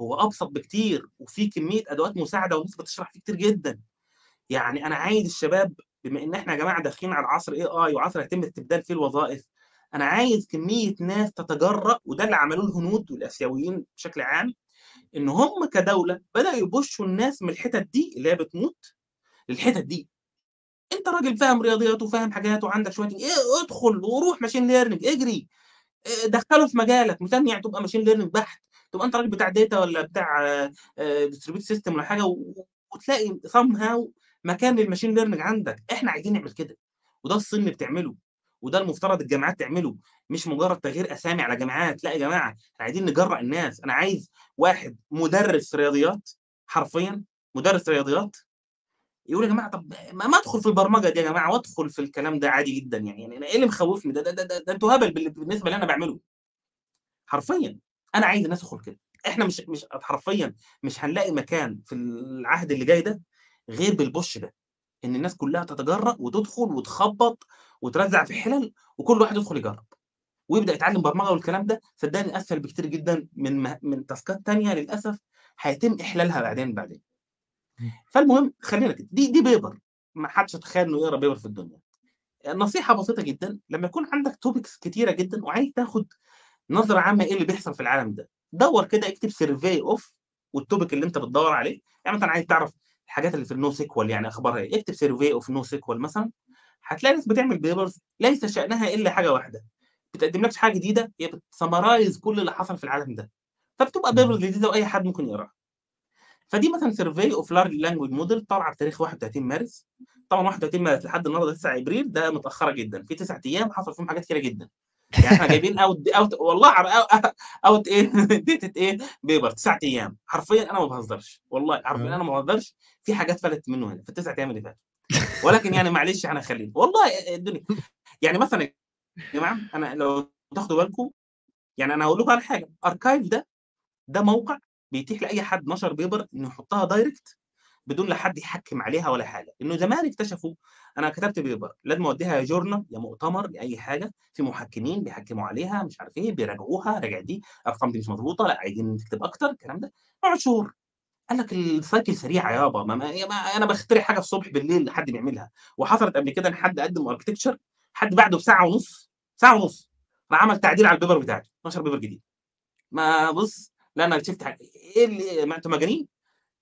هو أبسط بكتير وفي كمية أدوات مساعدة وناس بتشرح فيه كتير جدا. يعني أنا عايز الشباب بما إن إحنا يا جماعة داخلين على عصر AI وعصر يتم استبدال فيه الوظائف أنا عايز كمية ناس تتجرأ وده اللي عملوه الهنود والآسيويين بشكل عام إن هم كدولة بدأوا ي push وا الناس من الحتت دي اللي هي بتموت؟ للحتت دي. أنت راجل فاهم رياضيات وفاهم حاجات وعندك شوية إيه ادخل وروح machine learning اجري. دخله في مجالك مش يعني تبقى machine learning بحت. تبقى أنت راجل بتاع data ولا بتاع distributed system ولا حاجة وتلاقي somehow مكان لل machine learning عندك. إحنا عايزين نعمل كده. وده الصين بتعمله. وده المفترض الجامعات تعمله مش مجرد تغيير أسامي على جامعات لأ يا جماعة إحنا عايزين نجرأ الناس. أنا عايز واحد مدرس رياضيات حرفيا مدرس رياضيات يقول يا جماعة طب ما, أدخل في البرمجة دي يا جماعة وأدخل في الكلام ده عادي جدا يعني. يعني إيه اللي مخوفني؟ ده ده ده, ده, ده أنتوا هبل بالنسبة اللي أنا بعمله. حرفيا. أنا عايز الناس تدخل كده. إحنا مش مش حرفيا مش هنلاقي مكان في العهد اللي جاي ده غير بال push ده إن الناس كلها تتجرأ وتدخل وتخبط وترزع في حلل وكل واحد يدخل يجرب. ويبدأ يتعلم برمجة والكلام ده صدقني أسهل بكتير جدا من من task ات تانية للأسف هيتم إحلالها بعدين بعدين. فالمهم خلينا كده. دي دي paper ما حدش يتخيل إنه يقرأ paper في الدنيا. نصيحة بسيطة جدا. لما يكون عندك topics كتيرة جدا وعايز تاخد نظرة عامة إيه اللي بيحصل في العالم ده دور كده اكتب survey of وال topic اللي أنت بتدور عليه. يعني مثلا عايز تعرف الحاجات اللي في ال NoSQL يعني أخبارها إيه. اكتب survey of NoSQL مثلا. هتلاقي ناس بتعمل papers ليس شأنها إلا حاجة واحدة. بتقدم لكش حاجة جديدة هي بت summarize كل اللي حصل في العالم ده. فبتبقى papers جديدة وأي حد ممكن يقراها. فدي مثلا survey of large language model طالعه بتاريخ 31 مارس. طبعا 31 مارس لحد النهارده 9 إبريل ده متأخرة جدا. في تسع أيام حصل فيهم حاجات كتيرة جدا. يعني إحنا جايبين out out والله out إيه؟ dated إيه؟ paper تسع أيام. حرفيا أنا ما بهزرش. والله حرفيا أنا ما بهزرش. في حاجات فلت منه هنا. في التسع أيام اللي فاتوا. ولكن يعني معلش إحنا خلينا والله الدنيا. يعني مثلا يا جماعة أنا لو تاخدوا بالكم يعني أنا هقول لكم على حاجة. arXiv ده ده موقع بيتيح لأي حد نشر paper إنه يحطها direct بدون لا حد يحكم عليها ولا حاجة. إنه زمان اكتشفوا أنا كتبت paper لازم اوديها يا journal يا مؤتمر يا أي حاجة. في محكمين بيحكموا عليها مش عارف إيه بيراجعوها راجع دي الأرقام دي مش مظبوطه لا عايزين تكتب أكتر الكلام ده. أقعد شهور. قال لك ال cycle سريعه يابا ما, ما, أنا بخترع حاجة الصبح بالليل حد بيعملها. وحصلت قبل كده ان حد قدم architecture حد بعده بساعة ونص ساعة ونص راح عمل تعديل على ال paper بتاعته نشر paper جديد. ما بص لا أنا شفت حاجة إيه اللي ما أنتوا مجانين؟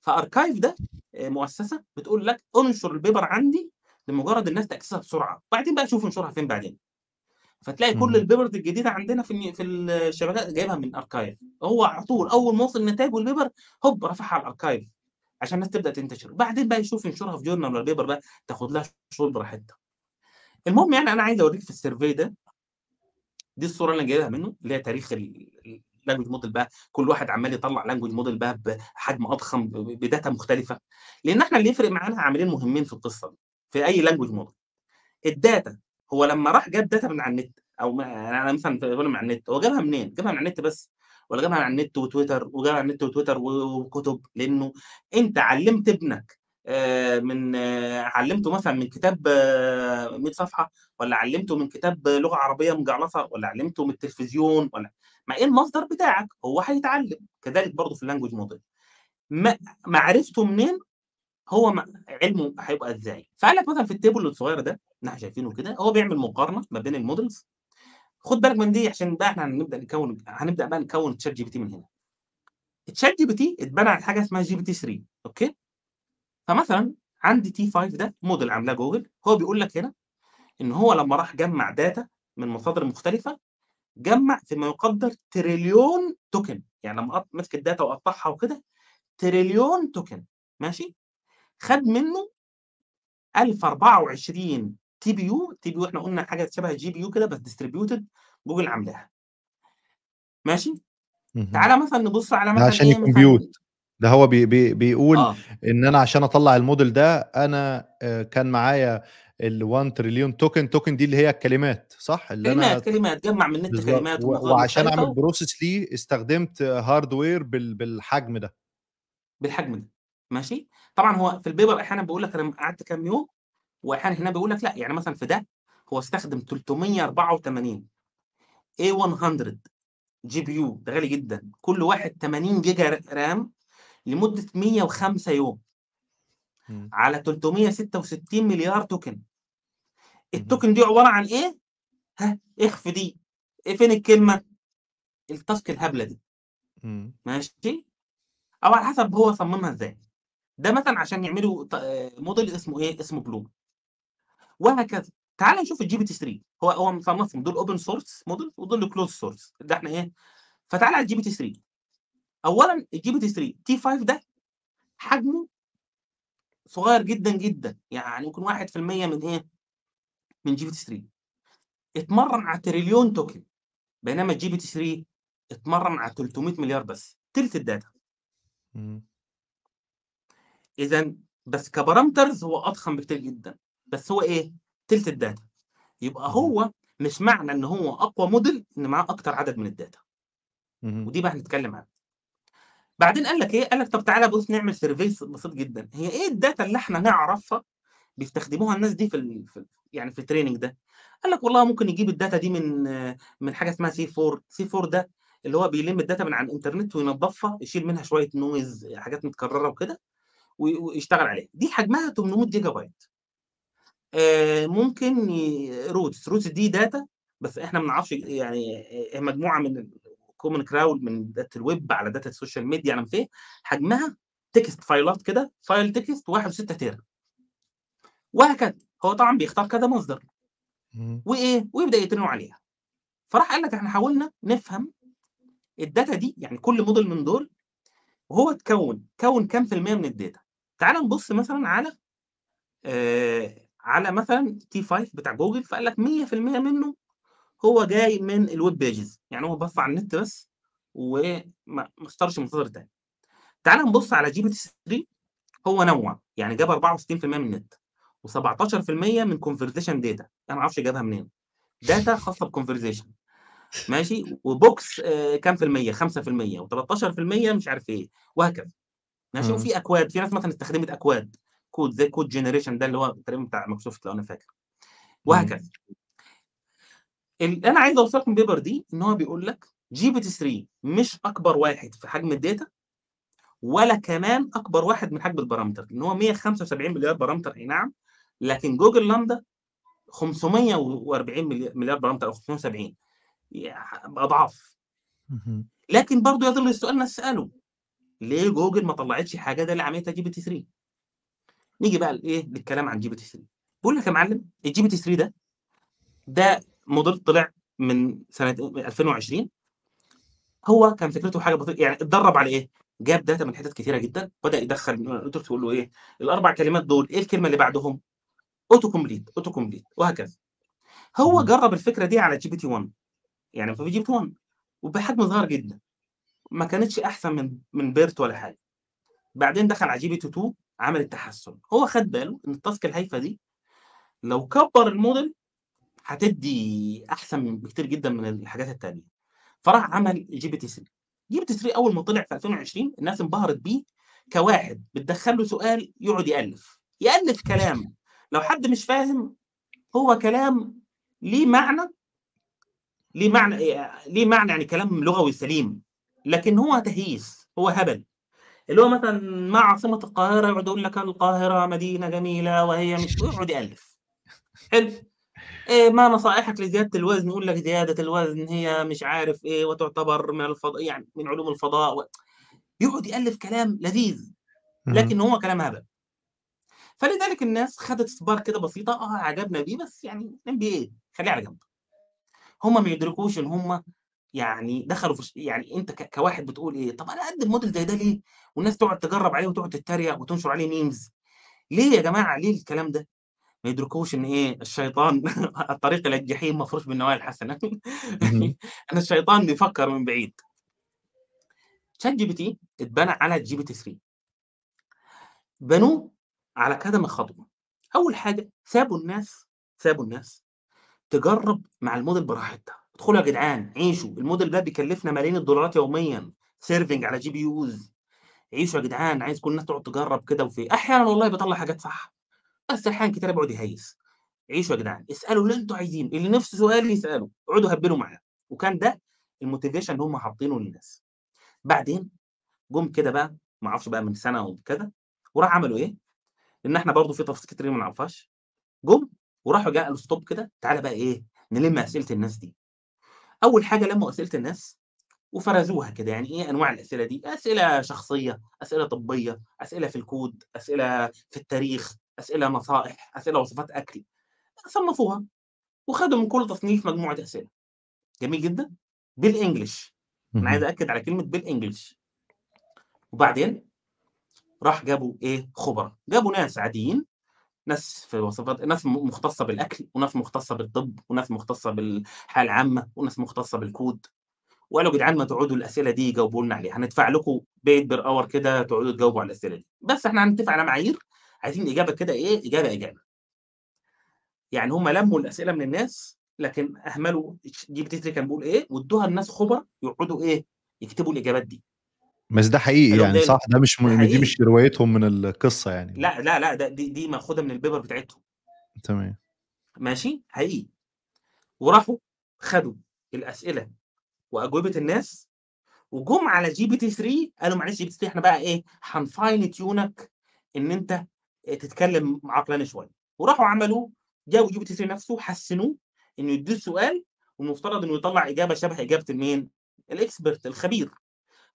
ف arXiv ده مؤسسة بتقول لك انشر ال paper عندي لمجرد الناس ت access ها بسرعة. بعدين بقى شوف انشرها فين بعدين. فتلاقي كل ال papers الجديدة عندنا في في الشبكات جايبها من arXiv هو على طول أول ما وصل نتائجه ال paper هوب رفعها على ال arXiv عشان الناس تبدأ تنتشر. بعدين بقى يشوف ينشرها في journal ولا paper بقى تاخد لها شغل براحتها. المهم يعني أنا عايز أوريك في ال survey ده دي الصورة اللي أنا جايبها منه اللي هي تاريخ ال language model بقى. كل واحد عمال يطلع language model بقى بحجم أضخم ب data مختلفة. لأن إحنا اللي يفرق معانا عاملين مهمين في القصة دي في أي language model ال data هو لما راح جاب data من على النت أو يعني أنا مثلا بقول من على النت هو جابها منين؟ جابها من على النت بس ولا جابها من على النت وتويتر وجابها على النت وتويتر وكتب لأنه أنت علمت ابنك آه، من آه، علمته مثلا من كتاب آه، 100 صفحة ولا علمته من كتاب لغة عربية مجعلصة ولا علمته من التلفزيون ولا ما إيه المصدر بتاعك هو هيتعلم. كذلك برضه في ال language model معرفته منين؟ هو علمه هيبقى إزاي. فقال لك مثلا في ال table الصغير ده اللي إحنا شايفينه كده هو بيعمل مقارنة ما بين ال models. خد بالك من دي عشان بقى إحنا هنبدأ نكون هنبدأ بقى نكون ChatGPT من هنا. ال ChatGPT اتبنى على حاجة اسمها GPT 3 okay؟ فمثلا عندي T 5 ده موديل عاملاه جوجل هو بيقول لك هنا إن هو لما راح جمع data من مصادر مختلفة جمع فيما يقدر تريليون token يعني لما مسك ال data وقطعها وكده تريليون token ماشي؟ خد منه 1024 تي بي يو تي بي يو إحنا قلنا حاجة شبه GPU كده بس distributed جوجل عاملاها. ماشي. تعالى مثلا نبص على مثلا
عشان
ي
compute
مثلا
ده هو بي بي بيقول
آه.
إن أنا عشان أطلع الموديل ده أنا آه، كان معايا ال 1 تريليون token token دي اللي هي الكلمات صح؟ اللي
كلمات
أنا
كلمات جمع من النت كلمات
وعشان
أعمل
process ليه استخدمت hardware بال بالحجم ده.
بالحجم ده. ماشي طبعا هو في ال paper أحيانا بيقول لك أنا قعدت كام يوم واحيانا هنا بيقول لك لا يعني مثلا في ده هو استخدم 384 A100 GPU ده غالي جدا كل واحد 80 giga RAM لمدة 105 يوم
مم.
على 366 مليار token.
ال
token دي عبارة عن إيه؟ ها إخف دي إيه فين الكلمة؟ ال task الهبلة دي
مم.
ماشي؟ أو على حسب هو صممها إزاي ده مثلا عشان يعملوا آه، موديل اسمه إيه؟ اسمه BLOOM. وهكذا. تعال نشوف ال GPT 3 هو هو مصنفهم دول open source model ودول closed source ده إحنا إيه؟ فتعال على ال GPT 3 اولا ال GPT 3 T 5 ده حجمه صغير جدا جدا. يعني ممكن 1% من إيه؟ من GPT 3 اتمرن على تريليون token. بينما ال GPT 3 اتمرن على 300 مليار بس. تلت ال
data.
اذا بس ك parameters هو أضخم بكتير جدا. بس هو إيه؟ تلت ال data.
يبقى.
هو مش معنى إن هو أقوى موديل إن معاه أكتر عدد من ال
data.
ودي بقى هنتكلم عنها. بعدين قال لك إيه؟ قال لك طب تعالى بص نعمل survey بسيط جدا. هي إيه ال data اللي إحنا نعرفها بيستخدموها الناس دي في, ال... في يعني في ال training ده؟ قال لك والله ممكن يجيب ال data دي من من حاجة اسمها C 4 C 4 ده اللي هو بيلم ال data من على الإنترنت وينظفها يشيل منها شوية noise حاجات متكررة وكده. ويشتغل عليها دي حجمها 800 جيجا بايت. آه، ممكن ROOTS. ROOTS دي data بس إحنا ما بنعرفش يعني مجموعة من ال Common Crawl من data ال web على data ال social media على فين حجمها text فايلات كده file text 1.6 تيرا. وهكذا. هو طبعا بيختار كذا مصدر. وإيه؟ ويبدأ يترنوا عليها. فراح قال لك إحنا حاولنا نفهم ال data دي يعني كل موديل من دول وهو اتكون كون كام في المية من ال data. تعال نبص مثلا على آه على مثلا T 5 بتاع جوجل فقال لك 100% منه هو جاي من ال web pages يعني هو بص على النت بس وما ما اختارش مصادر تاني. تعال نبص على GPT 3 هو نوع يعني جاب 64% من النت و17% من conversation data أنا ما أعرفش جابها منين. data خاصة ب conversation ماشي؟ و books آه كام في المية؟ 5% و13% مش عارف إيه. وهكذا. ماشي
مم.
وفي أكواد في ناس مثلا استخدمت أكواد كود زي code generation ده اللي هو تقريبا بتاع مايكروسوفت لو أنا فاكر. وهكذا. اللي أنا عايز أوصلك من ال paper دي إن هو بيقول لك GPT 3 مش أكبر واحد في حجم ال data ولا كمان أكبر واحد من حجم ال parameter إن هو 175 مليار parameter أي نعم لكن Google LaMDA 540 مليار parameter أو 570 يعني
أضعاف.
لكن برضه يظل السؤال نسأله. ليه جوجل ما طلعتش حاجة؟ ده اللي عملتها GPT 3 نيجي بقى لإيه؟ للكلام عن GPT 3 بقول لك يا معلم ال GPT 3 ده ده موديل طلع من سنة 2020 هو كان فكرته حاجة بسيطه يعني اتدرب على إيه؟ جاب data من حتت كتيرة جدا بدأ يدخل انت تقول له إيه؟ الأربع كلمات دول إيه الكلمة اللي بعدهم؟ auto complete auto complete وهكذا. هو. جرب الفكرة دي على GPT 1 يعني في GPT 1 وبحجم صغير جدا. ما كانتش أحسن من من BERT ولا حاجة. بعدين دخل على GPT 2 عمل التحسن. هو خد باله إن ال task الهايفة دي لو كبر الموديل هتدّي أحسن بكتير جدًا من الحاجات التانية، فراح عمل GPT-3 GPT-3 أول ما طلع في 2020 الناس انبهرت بيه كواحد بتدخّل له سؤال يقعد يألّف، يألّف كلام. لو حد مش فاهم هو كلام ليه معنى؟ ليه معنى ليه معنى يعني كلام لغوي سليم، لكن هو تهييس، هو هبل. اللي هو مثلًا ما عاصمة القاهرة يقعد يقول لك القاهرة مدينة جميلة وهي مش ويقعد يألّف. حلو، آآ ما نصائحك لزيادة الوزن؟ يقول لك زيادة الوزن هي مش عارف إيه وتعتبر من الفض يعني من علوم الفضاء و يقعد يألّف كلام لذيذ، لكن. هو كلام هبل. فلذلك الناس خدت إصبار كده بسيطة، آه أعجبنا بيه بس يعني نعمل بيه إيه؟ خلّيه على جنب. هم ما يدركوش إن هم يعني دخلوا في يعني أنت ك كواحد بتقول إيه، طب أنا أقدّم موديل زي ده ليه؟ والناس تقعد تجرّب عليه وتقعد تتريق وتنشر عليه memes ليه يا جماعة ليه الكلام ده؟ ما يدركوش إن إيه، الشيطان الطريق إلى الجحيم مفروش بالنوايا الحسنة
اهم.
إن الشيطان بيفكّر من بعيد. ChatGPT اتبنى على GPT-3. بنوه على كذا خطوة، أول حاجة سابوا الناس سابوا الناس تجرّب مع الmodel براحتها، ادخلوا يا جدعان عيشوا، الmodel ده بيكلّفنا ملايين الدولارات يوميًا serving على GPUs عيشوا يا جدعان، عايز كل الناس تقعد تجرّب كده وفي أحيانًا والله بيطلّع حاجات صح، بس أحيان كتيرة بيقعد يهيّس. عيشوا يا جدعان، اسألوا اللي أنتم عايزينه، اللي نِفْسه سؤال يسأله، اقعدوا هبّلوا معاه، وكان ده الmotivation اللي هم حاطينه للناس. بعدين جُم كده بقى ما أعرفش بقى من سنة أو كده، وراح عملوا إيه، لإن إحنا برضه في تفاصيل كتير ما نعرفهاش، جُم وراحوا قالوا stop كده، تعالَ بقى إيه، نلِم أسئلة الناس دي. أول حاجة لمّوا أسئلة الناس وفرزوها كده، يعني إيه أنواع الأسئلة دي، أسئلة شخصية، أسئلة طبية، أسئلة في الكود، أسئلة في التاريخ، أسئلة نصائح، أسئلة وصفات أكل، صنّفوها وخدوا من كل تصنيف مجموعة أسئلة. جميل جدًا، بالEnglish أنا عايز. أأكد على كلمة بالEnglish. وبعدين راح جابوا إيه، خبرا، جابوا ناس عاديين، ناس في وصفات ناس م مختصة بالأكل، وناس مختصة بالطب، وناس مختصة بالحياة العامة، وناس مختصة بالكود، وقالوا يا جدعان ما تقعدوا الأسئلة دي جاوبوا لنا عليها، هندفع لكم paid per hour كده تقعدوا تجاوبوا على الأسئلة دي، بس إحنا هنتفق على معايير، عايزين إجابة كده إيه، إجابة، إجابة. يعني هم لمّوا الأسئلة من الناس، لكن أهملوا ش GPT-3 كان بيقول إيه، وادّوها لناس خبرا يقعدوا إيه، يكتبوا الإجابات دي.
بس ده حقيقي يعني صح؟ ده مش م دي
حقيقي.
مش روايتهم من القصة يعني.
لأ، لا، لأ، ده دي دي مأخوذة من الpaper بتاعتهم.
تمام.
ماشي، حقيقي. وراحوا خدوا الأسئلة وأجوبة الناس، وجُم على GPT-3 قالوا معلش GPT-3 إحنا بقى إيه، هنfine tuneك إن أنت آآ تتكلم عقلاني شوية، وراحوا عملوا جابوا GPT-3 نفسه حسّنوه إنه يدّوه السؤال والمفترض إنه يطلّع إجابة شبه إجابة مين، الexpert الخبير.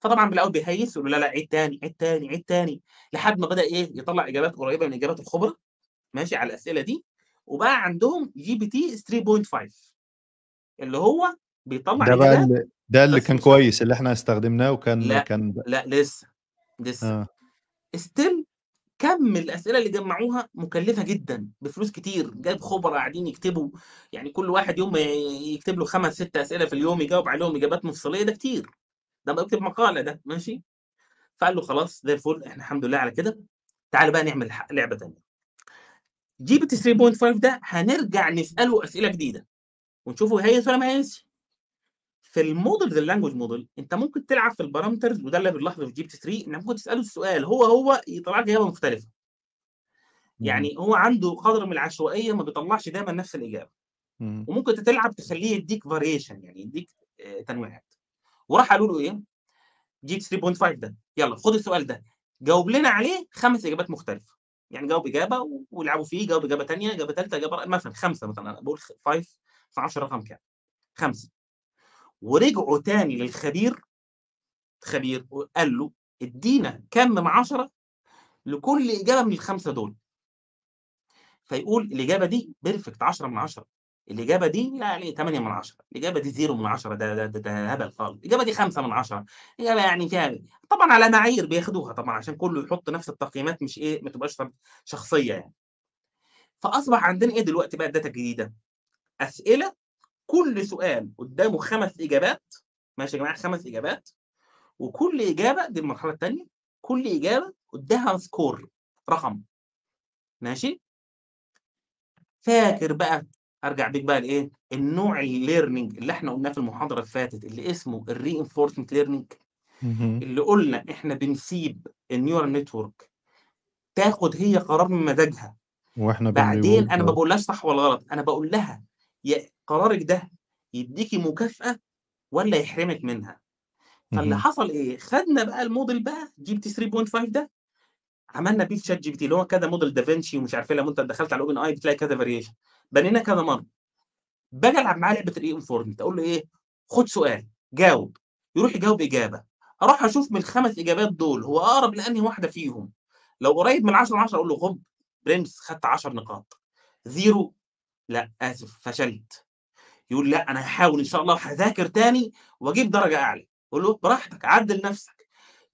فطبعًا بالأول بيهيّس يقول له: "لا، لأ، عيد تاني، عيد تاني، عيد تاني." لحد ما بدأ إيه، يطلّع إجابات قريبة من إجابات الخبرا، ماشي، على الأسئلة دي، وبقى عندهم GPT 3.5 اللي هو بيطلّع
ده بقى
إجابات
ال ده اللي كان كويس، اللي إحنا استخدمناه وكان
لأ،
كان
لأ لسه، لسه.
آه.
still كَم الأسئلة اللي جمّعوها مكلفة جدًا، بفلوس كتير، جايب خبرا قاعدين يكتبوا، يعني كل واحد يوم يكتب له 5، 6 أسئلة في اليوم يجاوب عليهم إجابات مفصلية، ده كتير، ده بيكتب مقالة ده، ماشي، فقال له: "خلاص زي الفل، إحنا الحمد لله على كده، تعالَ بقى نعمل ح لعبة تانية." GPT 3.5 ده هنرجع نسأله أسئلة جديدة، ونشوفه هيهيّس والّا ما هيهيّسش. في الmodels الlanguage model أنت ممكن تلعب في الparameters وده اللي بنلاحظه في GPT-3 إنك ممكن تسأله السؤال هو، هو يطلع لك إجابة مختلفة.
اهم.
يعني هو عنده قدر من العشوائية ما بيطلّعش دايمًا نفس الإجابة،
إمم.
وممكن تلعب تخلّيه يدّيك variation يعني يدّيك آآ تنويعات. وراح قالوا له إيه، GPT 3.5 ده، يالّا خُد السؤال ده، جاوب لنا عليه 5 إجابات مختلفة، يعني جاوب إجابة و والعبوا فيه، جاوب إجابة تانية، إجابة تالتة، إجابة ر مثلًا 5 مثلًا، أنا باقول خ 5 ما أعرفش الرقم كام، 5 ورجعوا تاني للخبير. خبير وقال له ادّينا كام من 10 لكل إجابة من ال5 دول. فيقول الإجابة دي perfect 10 من 10 الإجابة دي يعني 8 من 10 الإجابة دي 0 من 10 ده ده ده هبل خالص، الإجابة دي 5 من 10 إجابة يعني فيها طبعًا على معايير بياخدوها طبعًا عشان كلّه يحط نفس التقييمات مش إيه، ما تبقاش ف شخصية يعني. فأصبح عندنا إيه دلوقتي بقى ال data الجديدة، أسئلة كل سؤال قدّامه 5 إجابات، ماشي يا جماعة 5 إجابات، وكل إجابة دي المرحلة التانية، كل إجابة قدّامها score رقم، ماشي؟ فاكر بقى أرجع بيك بقى لإيه النوع ال learning اللي إحنا قلناه في المحاضرة اللي فاتت اللي اسمه ال reinforcement learning
اهم.
اللي قلنا إحنا بنسيب ال neural network تاخد هي قرار من مزاجها
وإحنا
بعدين أنا ما. بقولهاش صح ولا غلط أنا بقول لها يا قرارك ده يديكي مكافأة ولا يحرمك منها فاللي. حصل إيه خدنا بقى الموديل بقى GPT 3.5 ده عملنا بيه ال ChatGPT اللي هو كذا model Davinci ومش عارف إيه لما انت دخلت على ال OpenAI بتلاقي كذا variation بنينا كذا مره باجي ألعب معاه لعبة ال reinforcement أقول له إيه؟ خد سؤال. جاوب. يروح يجاوب إجابة. أروح أشوف من الخمس إجابات دول هو أقرب لأنهي واحدة فيهم. لو قريب من 10 10 أقول له غب. برنس خدت 10 نقاط. zero. لا آسف فشلت. يقول لا أنا هحاول إن شاء الله هذاكر تاني وأجيب درجة أعلى. أقول له براحتك عدل نفسك.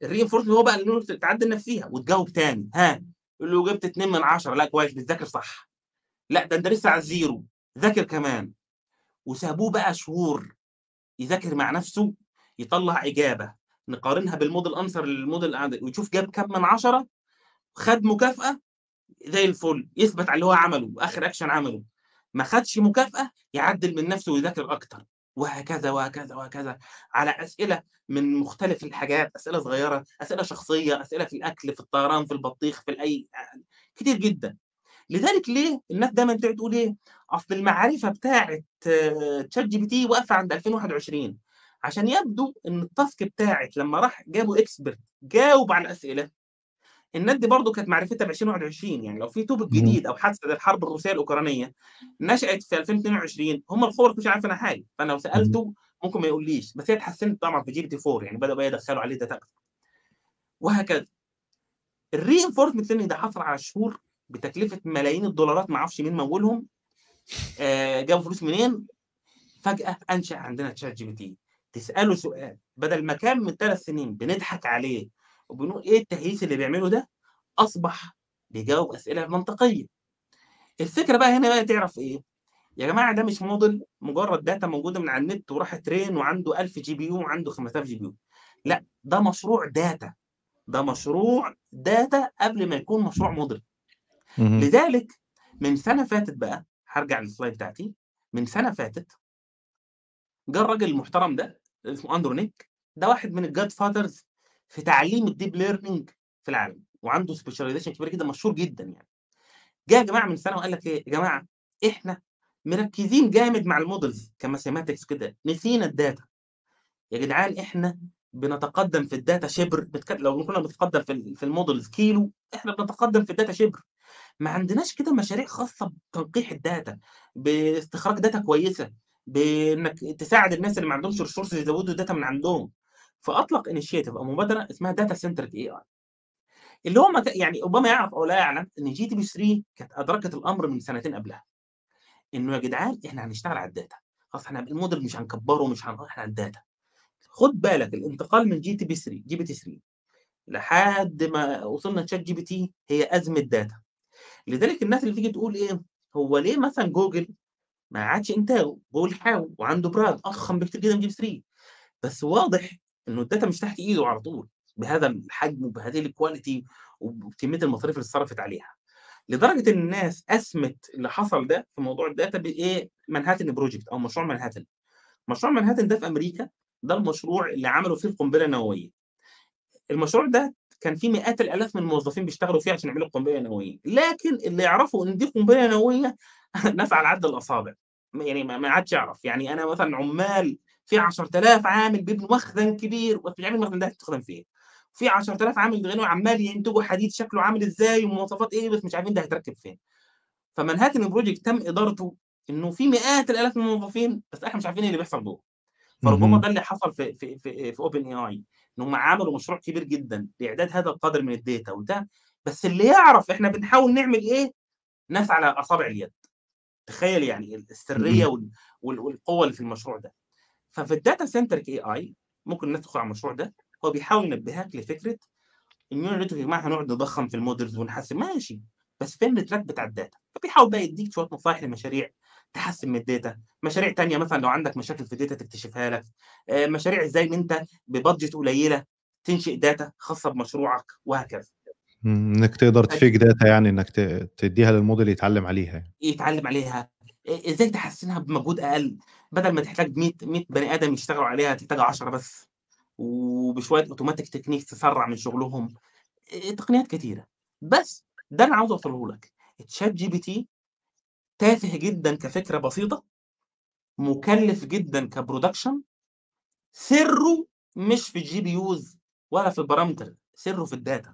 ال reinforcement هو بقى اللي تعدل فيها وتجاوب تاني. ها له جبت 2 من 10 لا كويس بتذاكر صح. لا ده انت لسه على ال zero. ذاكر كمان. وسابوه بقى شهور يذاكر مع نفسه يطلع إجابة. نقارنها بال model answer لل model ويشوف جاب كام من 10 خد مكافأة زي الفل. يثبت على اللي هو عمله آخر اكشن عمله. ما خدش مكافأة يعدل من نفسه ويذاكر أكتر. وهكذا وهكذا وهكذا على أسئلة من مختلف الحاجات أسئلة صغيرة أسئلة شخصية أسئلة في الأكل في الطيران في البطيخ في الأي كتير جدا. لذلك ليه الناس دايما تقعد تقول إيه؟ أصل المعرفة بتاعه ChatGPT واقفه عند 2021 عشان يبدو إن ال task بتاعت لما راح جابوا expert جاوب على الأسئلة الناس دي برضه كانت معرفتها ب 2021 يعني لو في
topic.
جديد أو حادثة زي الحرب الروسية الأوكرانية نشأت في 2022 هم الخبراء مش عارف عنها حاجة فأنا لو. سألته ممكن ما يقوليش بس هي اتحسنت طبعا في GPT 4 يعني بدأوا بقى يدخلوا عليه data أكتر وهكذا ال reinforcement learning ده حصل على شهور بتكلفة ملايين الدولارات ما أعرفش مين مولهم آه جابوا فلوس منين فجأة أنشأ عندنا ChatGPT تساله سؤال بدل ما كان من ثلاث سنين بنضحك عليه وبنقول إيه التهييس اللي بيعمله ده؟ أصبح بيجاوب أسئلة منطقية. الفكرة بقى هنا بقى تعرف إيه؟ يا جماعة ده مش موديل مجرد data موجودة من على النت وراح train وعنده 1000 GPU وعنده 5000 GPU. لا ده مشروع data. ده مشروع data قبل ما يكون مشروع موديل. لذلك من سنة فاتت بقى هرجع لل slide بتاعتي من سنة فاتت جه الراجل المحترم ده اسمه Andrew Ng ده واحد من ال godfathers في تعليم ال deep learning في العالم وعنده specialization كبير جدا مشهور جدا يعني. جه يا جماعة من سنه وقال لك إيه؟ يا جماعة إحنا مركزين جامد مع ال models ك mathematics كده نسينا ال data يا جدعان إحنا بنتقدم في ال data شبر. لو كنا بنتقدم في في ال models كيلو إحنا بنتقدم في ال data شبر. ما عندناش كده مشاريع خاصة بتنقيح ال data باستخراج data كويسة بإنك تساعد الناس اللي ما عندهمش resources يزودوا data من عندهم. فأطلق initiative أو مبادرة اسمها data centric AI اللي هو يعني ربما يعرف أو لا يعلم إن GPT 3 كانت أدركت الأمر من سنتين قبلها. إنه يا جدعان إحنا هنشتغل على ال data خلاص إحنا الموديل مش هنكبره مش هنروح إحنا على ال data خد بالك الانتقال من جي تي بي 3 جي بي تي 3 لحد ما وصلنا ChatGPT هي أزمة data لذلك الناس اللي تيجي تقول إيه هو ليه مثلا جوجل ما عادش إنتاجه؟ جوجل حاول وعنده brand أضخم بكتير جدا من GPT 3 بس واضح إنه ال data مش تحت إيده على طول بهذا الحجم وبهذه ال quality وبكمية المصاريف اللي اتصرفت عليها. لدرجة إن الناس أسمت اللي حصل ده في موضوع ال data بإيه؟ Manhattan project أو مشروع منهاتن مشروع منهاتن ده في أمريكا ده المشروع اللي عملوا فيه القنبلة النووية. المشروع ده كان فيه مئات الآلاف من الموظفين بيشتغلوا فيه عشان يعملوا قنبله نوويه لكن اللي يعرفوا إن دي قنبلة نووية ناس على عد الأصابع. يعني ما عادش يعرف. يعني أنا مثلا عمال في 10000 عامل بيبنوا مخزن كبير. عارف المخزن ده هيستخدم فين في 10000 عامل غنوا عمال ينتجوا حديد شكله عامل إزاي ومواصفات إيه بس مش عارفين ده هيتركب فين. ف Manhattan project تم إدارته إنه في مئات الآلاف من الموظفين بس إحنا مش عارفين إيه اللي بيحصل جوه. فربما. ده اللي حصل في في في, في OpenAI ان هم عملوا مشروع كبير جدا لإعداد هذا القدر من ال data وده. بس اللي يعرف إحنا بنحاول نعمل إيه؟ ناس على أصابع اليد. تخيل يعني السرية والقوة اللي في المشروع ده. ففي ال data centric AI ممكن الناس تدخل على المشروع ده هو بيحاول ينبهك لفكرة ال neural network يا جماعة هنقعد نضخم في ال models ونحسن ماشي بس فين ال track بتاع ال data؟ فبيحاول بقى يديك شوية نصائح لمشاريع تحسن من ال data مشاريع تانية مثلا لو عندك مشاكل في ال data تكتشفها لك آه، مشاريع إزاي إن أنت ب budget قليلة تنشئ data خاصة بمشروعك وهكذا.
إنك تقدر
ت
fake data يعني إنك ت تدّيها للموديل يتعلم عليها يعني.
يتعلم عليها. آآ إزاي تحسّنها بمجهود أقل، بدل ما تحتاج 100 100 بني آدم يشتغلوا عليها تحتاج 10 بس، وبشوية automatic techniques تسرّع من شغلهم، تقنيات كتيرة. بس ده اللي عاوز أوصله لك، ChatGPT تافه جدًا كفكرة بسيطة، مُكلِّف جدًا كproduction سِرّه مش في الGPUs ولا في البارامتر، سِرّه في الdata.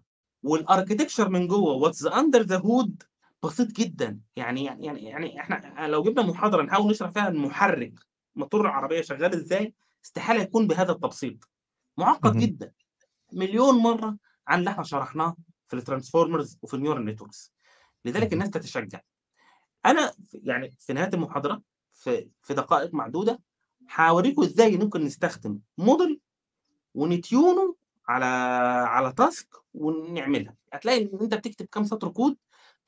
والarchitecture من جوّه what's under the hood بسيط جدًا، يعني يعني يعني يعني إحنا لو جِبنا محاضرة نحاول نشرح فيها المُحرِّك موتور العربية شغّال إزاي، استحالة يكون بهذا التبسيط، مُعقّد. جدًا، مليون مرّة عن اللي إحنا شرحناه في الtransformers وفي الneural networks لذلك. الناس تتشجّع. أنا ف يعني في نهاية المحاضرة في في دقائق معدودة هاورّيكم إزاي ممكن نستخدم model ون tune ه على على task ونعملها، هتلاقي إن أنت بتكتب كام سطر كود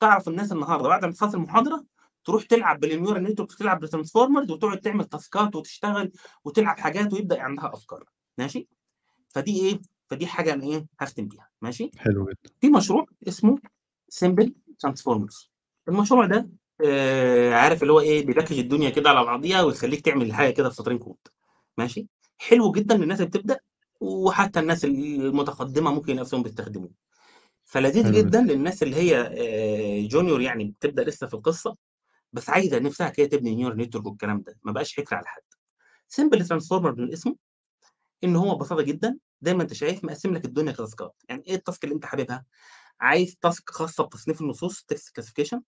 تعرف الناس النهارده بعد ما تخلّص المحاضرة تروح تلعب بالneural networks وتلعب بالtransformers وتقعد تعمل task ات وتشتغل وتلعب حاجات ويبدأ عندها أفكار، ماشي؟ فدي إيه، فدي حاجة أنا إيه، هاختم بيها، ماشي؟
حلو جدًا.
في مشروع اسمه simple transformers المشروع ده آآ عارف اللي هو إيه، بي package الدنيا كده على بعضيها ويخلّيك تعمل حاجة كده في سطرين كود، ماشي؟ حلو جدًا للناس اللي بتبدأ وحتى الناس المتقدمة ممكن نفسهم بيستخدموه. فلذيذ جدًا. للناس اللي هي آآ junior يعني بتبدأ لسه في القصة، بس عايزة نِفْسها كده تبني neural network والكلام ده، ما بقاش حِكر على حد. simple transformer من اسمه إن هو ببساطة جدًا زي ما أنت شايف مقسّم لك الدنيا كتاسكات، يعني إيه الtask اللي أنت حاببها؟ عايز task خاصة بتصنيف النصوص text classification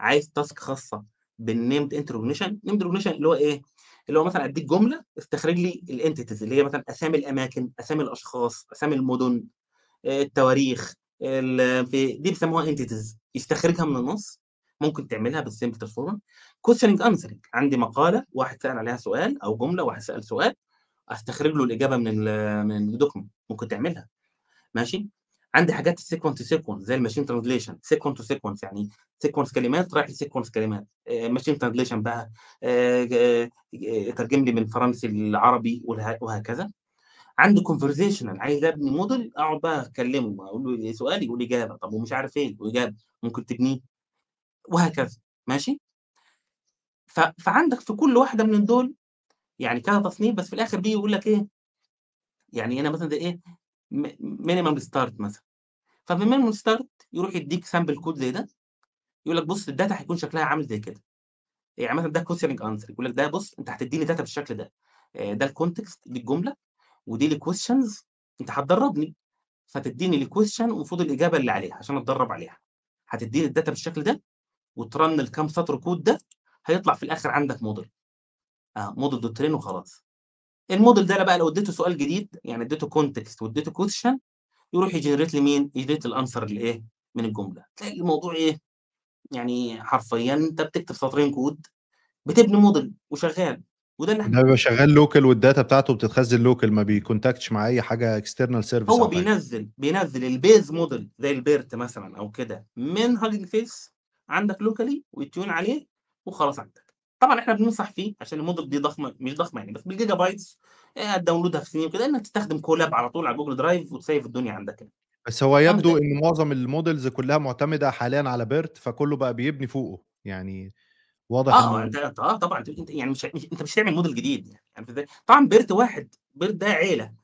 عايز خاصة بالnamed int recognition named recognition اللي هو إيه، اللي هو مثلًا أدّيك جملة استخرج لي الentities اللي هي مثلًا أسامي الأماكن، أسامي الأشخاص، أسامي المدن، آآ التواريخ، ال في دي بيسموها entities يستخرجها من النص، ممكن تعملها بالsimple transformer. questioning answering عندي مقالة واحد سأل عليها سؤال أو جملة واحد سأل سؤال، أستخرج له الإجابة من ال من الdocument ممكن تعملها، ماشي؟ عندي حاجات to sequence زي الmachine translation sequence to sequence يعني sequence كلمات رايح لsequence كلمات، آآ machine translation بقى آآ ج ترجم لي من فرنسي للعربي وهكذا. عندي conversational عايز أبني model أقعد بقى أكلمه أقول له سؤال يقول إجابة، طب ومش عارف إيه وإجابة، ممكن تبنيه؟ وهكذا، ماشي؟ ف فعندك في كل واحدة من دول يعني كذا تصنيف بس في الآخر بييجي يقول لك إيه؟ يعني هنا مثلًا زي إيه؟ م minimum start مثلًا، ففي minimum start يروح يدّيك sample code زي ده، يقول لك بُص الdata هيكون شكلها عامل زي كده، يعني مثلًا ده questioning answer يقول لك ده بُص أنت هتدّيني data بالشكل ده، آآ ده دي الجملة. ودي الquestions أنت هتدرّبني، فتدّيني الquestion ومفروض الإجابة اللي عليها عشان أتدرّب عليها، هتدّيني الdata بالشكل ده وترن الكام سطر كود ده، هيطلع في الآخر عندك model. آه model دوت train وخلاص. الmodel ده بقى لو اديته سؤال جديد يعني اديته context واديته question يروح يgenerate لي مين، يgenerate الanswer الإيه، من الجملة، تلاقي الموضوع إيه، يعني حرفيًا أنت بتكتب سطرين كود بتبني model وشغال، وده اللي إحنا
ده بيبقى شغال local والdata بتاعته بتتخزن local ما بي contact ش مع أي حاجة external service
هو
أو حاجة.
بينزّل بينزّل الbase model زي الBERT مثلًا أو كده من Hugging Face عندك locally وي tune عليه وخلاص عندك. طبعًا إحنا بننصح فيه عشان الmodel دي ضخمة مش ضخمة يعني بس بال gigabytes آآ هت download ها في ثانية وكده إنك تستخدم Colab على طول على Google Drive وت save الدنيا عندك هنا.
بس هو يبدو؟ إن معظم الmodels كلّها معتمدة حاليًا على BERT فكلّه بقى بيبني فوقه، يعني واضح
أنت أنت آه طبعًا أنت يعني مش مش أنت مش هتعمل model جديد يعني إزاي؟ طبعًا BERT واحد، BERT ده عيلة،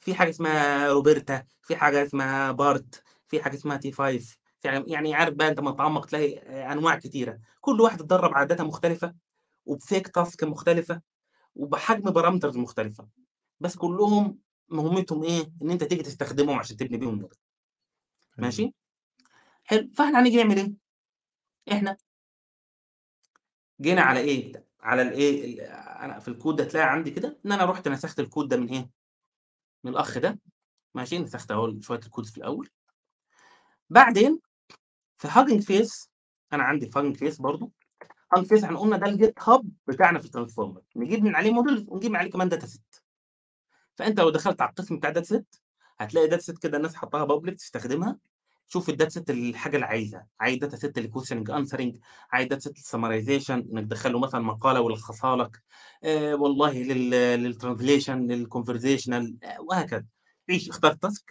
في حاجة اسمها RoBERTa، في حاجة اسمها BART، في حاجة اسمها T5 في ع يعني عارف بقى أنت أمّا تتعمق تلاقي آآ أنواع كتيرة، كل واحد اتدرب على data مختلفة وبfake task مختلفة وبحجم parameters مختلفة، بس كلّهم مهمتهم إيه، إن أنت تيجي تستخدمهم عشان تبني بيهم
جدًا.
ماشي؟ حلو، فإحنا هنيجي نعمل إيه؟ إحنا جينا على إيه، على الإيه، ال أنا في الكود ده هتلاقي عندي كده إن أنا رُحت نسخت الكود ده من إيه، من الأخ ده. ماشي، نسخت أهو شوية الكود في الأول. بعدين في Hugging Face أنا عندي في Hugging Face برضه، Hugging Face إحنا قُلنا ده الGitHub بتاعنا في الtransformer نجيب من عليه models ونجيب من عليه كمان dataset. فأنت لو دخلت على القسم بتاع dataset هتلاقي dataset كده الناس حاطّاها public تستخدمها، شوف الdataset الحاجة اللي عايزها، عايز dataset لquestioning answering عايز dataset للsummarization إنك تدخّل له مثلًا مقالة ويلخصها لك، آآ والله لل للtranslation للconversational آآ وهكذا. عيش اختار task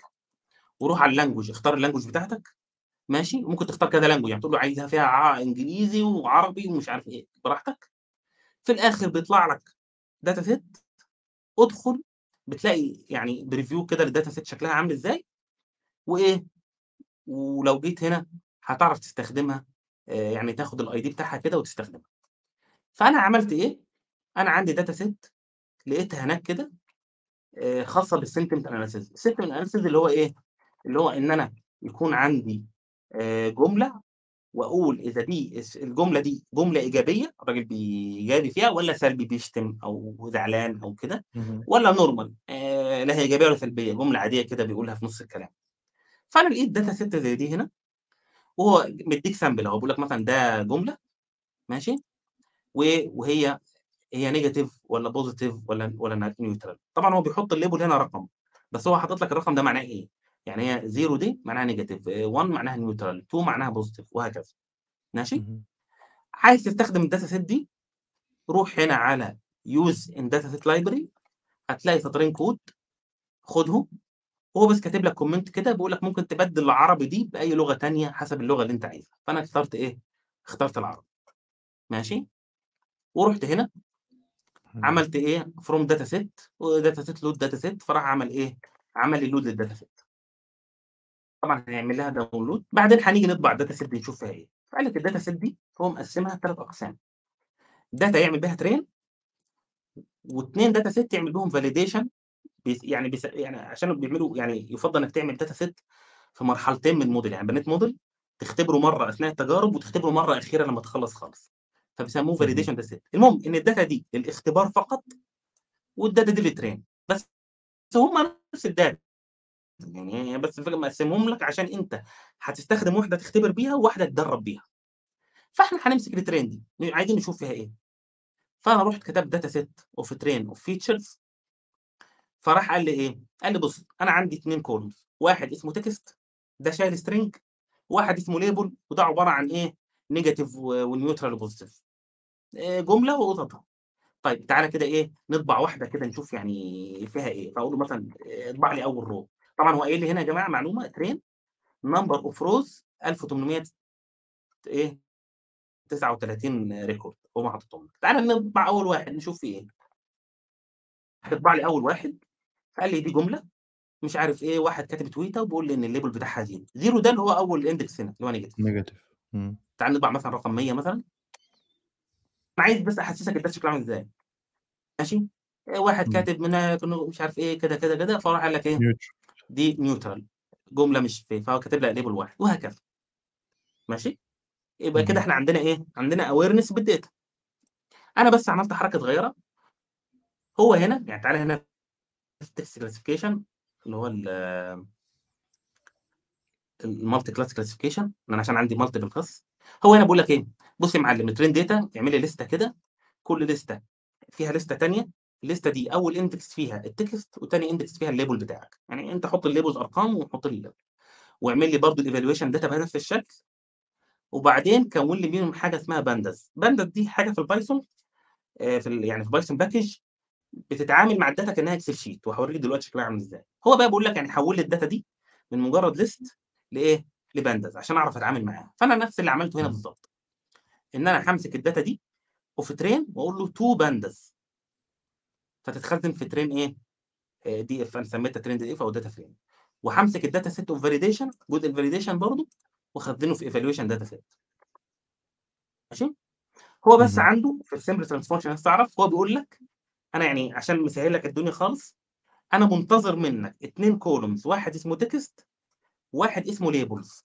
وروح على الlanguage اختار الlanguage بتاعتك ماشي، وممكن تختار كذا language يعني تقول له عايزها فيها ع إنجليزي وعربي ومش عارف إيه، براحتك. في الآخر بيطلع لك data set ادخل بتلاقي يعني preview كده لل data set شكلها عامل إزاي وإيه ولو جيت هنا هتعرف تستخدمها آآ يعني تاخد الID بتاعها كده وتستخدمها. فأنا عملت إيه، أنا عندي data set لقيتها هناك كده آآ خاصة بالsentiment analysis الsentiment analysis اللي هو إيه، اللي هو إن أنا يكون عندي آآ جملة وأقول إذا دي الس الجملة دي جملة إيجابية الراجل بيجابي فيها والّا سلبي بيشتم أو زعلان أو كده. والّا normal آآ لا هي إيجابية ولا سلبية، جملة عادية كده بيقولها في نُص الكلام. فأنا لقيت data set زي دي هنا وهو مدّيك sample أهو بيقول لك مثلًا ده جملة ماشي، وهي هي negative والّا positive والّا والّا neutral. طبعًا هو بيحط الlabel هنا رقم، بس هو حاطط لك الرقم ده معناه إيه، يعني هي 0 دي معناها negative 1 معناها neutral 2 معناها positive وهكذا. ماشي. عايز تستخدم الdata set دي روح هنا على use in data set library هتلاقي سطرين كود خُدهم وهو بس كاتب لك comment كده بيقول لك ممكن تبدِّل العربي دي بأي لغة تانية حسب اللغة اللي أنت عايزها، فأنا اخترت إيه، اخترت العربي. ماشي، ورُحت هنا. عملت إيه؟ from data set وdata set load data set فراح عمل إيه، عمل لي load للdata set. طبعًا هيعمل لها download. بعدين هنيجي نطبع الdata set دي نشوف فيها إيه، فقال لك الdata set دي هو مقسّمها ل3 أقسام. data يعمل بيها train و2 data set يعمل بيهم test يعني test يعني عشان بيعملوا يعني يُفضّل إنك تعمل data set في مرحلتين من الmodel يعني بنيت model تختبره مرّة أثناء التجارب وتختبره مرّة أخيرة لمّا تخلّص خالص، فبيسموه validation data set. المهم إن الdata دي للاختبار فقط والdata دي للtrain بس هم نفس الdata. يعني بس مقسّمهم لك عشان أنت هتستخدم واحدة تختبر بيها وواحدة تجرّب بيها. فإحنا هنمسك الtrain دي. عايزين نشوف فيها إيه، فأنا رُحت كتبت data set of train of features فراح قال لي إيه، قال لي بُص أنا عندي 2 columns. واحد اسمه text ده شايل string. وواحد اسمه label وده عبارة عن إيه، negative و وneutral وpositive آآ جملة وقططها. طيب تعالَ كده إيه، نطبع واحدة كده نشوف يعني فيها إيه، فأقول له مثلًا اطبع لي أول row. طبعًا هو قايل لي هنا يا جماعة معلومة train number of rows 1800 إيه؟ 39 record. هو حاططهم لك، تعالَ نطبع أول واحد نشوف فيه إيه. هتطبع لي أول واحد. قال لي دي جملة مش عارف إيه، واحد كاتب تويتة وبيقول لي إن الlabel بتاعها 0 0 ده اللي هو أول index هنا اللي هو negative
إمم.
تعالَ نطبع مثلًا رقم 100 مثلًا. أنا عايز بس أحسّسك الداتا شكله عامل إزاي ماشي، آآ واحد
إمم.
كاتب إنه مش عارف إيه كده، كده، كده، فراح قال لك إيه،
neutral
دي neutral جملة مش ف فهو كاتب لك label واحد وهكذا. ماشي، يبقى كده
اهم.
إحنا عندنا إيه، عندنا awareness بالdata. أنا بس عملت حركة صغيرة هو هنا يعني تعالَ هنا الtext classification اللي هو ال الmulti class classification. أنا عشان عندي multiple class. هو هنا بيقول لك إيه، بُص يا معلم الtrain data اعمل لي ليستة كده. كل ليستة فيها ليستة تانية. الليستة دي أول index فيها الtext وتاني index فيها الlabel بتاعك، يعني أنت حُط الlabels أرقام وحُط لي الlabel واعمل لي برضه الevaluation data بنفس الشكل. وبعدين كوّن لي بينهم حاجة اسمها pandas. pandas دي حاجة في الPython آآ في يعني في Python package. بتتعامل مع الdata كأنها excel sheet وهاوريك دلوقتي شكلها عامل إزاي. هو بقى بيقول لك يعني حوّل لي الdata دي من مجرد list لإيه، لpandas عشان أعرف أتعامل معاها، فأنا نفس اللي عملته هنا
إمم.
بالضبط. إن أنا هامسك الdata دي of train وأقول له to pandas فتتخزن في train إيه، آآ DF أنا سميتها train DF أو data frame وهامسك الdata set of validation جزء الvalidation برضه واخزنه في evaluation data set. ماشي، هو بس. عنده في الsimple transformation عايز تعرف هو بيقول لك أنا يعني عشان مسهّل لك الدنيا خالص أنا منتظر منك 2 columns واحد اسمه text وواحد اسمه labels.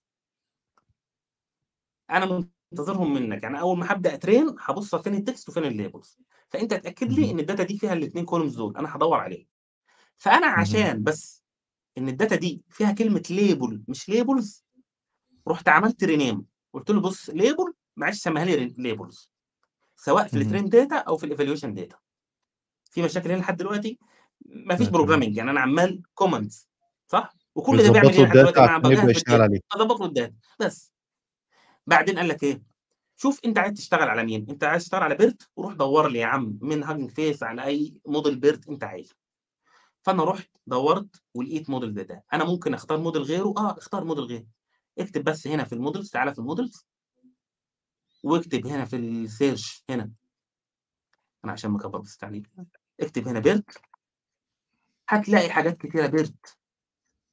أنا منتظرهم منك، يعني أول ما هابدأ train هابُص فين الtext وفين الlabels فأنت اتأكد لي. إن الdata دي فيها ال2 columns دول أنا هادوّر عليهم. فأنا
اهم.
عشان بس إن الdata دي فيها كلمة label مش labels رُحت عملت rename قُلت له بُص label معلش سمّيها لي labels سواء في. الtrain data أو في الevaluation data. في مشاكل هنا لحد دلوقتي؟ ما فيش programming يعني أنا عمّال comments صح، وكل ده بيعمل
له
لحد دلوقتي؟ للdata
عليه.
باضبّط له الdata بس. بعدين قال لك إيه، شوف أنت عايز تشتغل على مين، أنت عايز تشتغل على BERT وروح دوّر لي يا عم من Hugging Face على أي model BERT أنت عايزه. فأنا رُحت دوّرت ولقيت model زي ده، أنا ممكن أختار model غيره، آه اختار model غيره. اكتب بس هنا في الmodels تعالَ في الmodels واكتب هنا في الsearch هنا. أنا عشان مكبّر بس التعليق، اكتب هنا BERT هتلاقي حاجات كتيرة BERT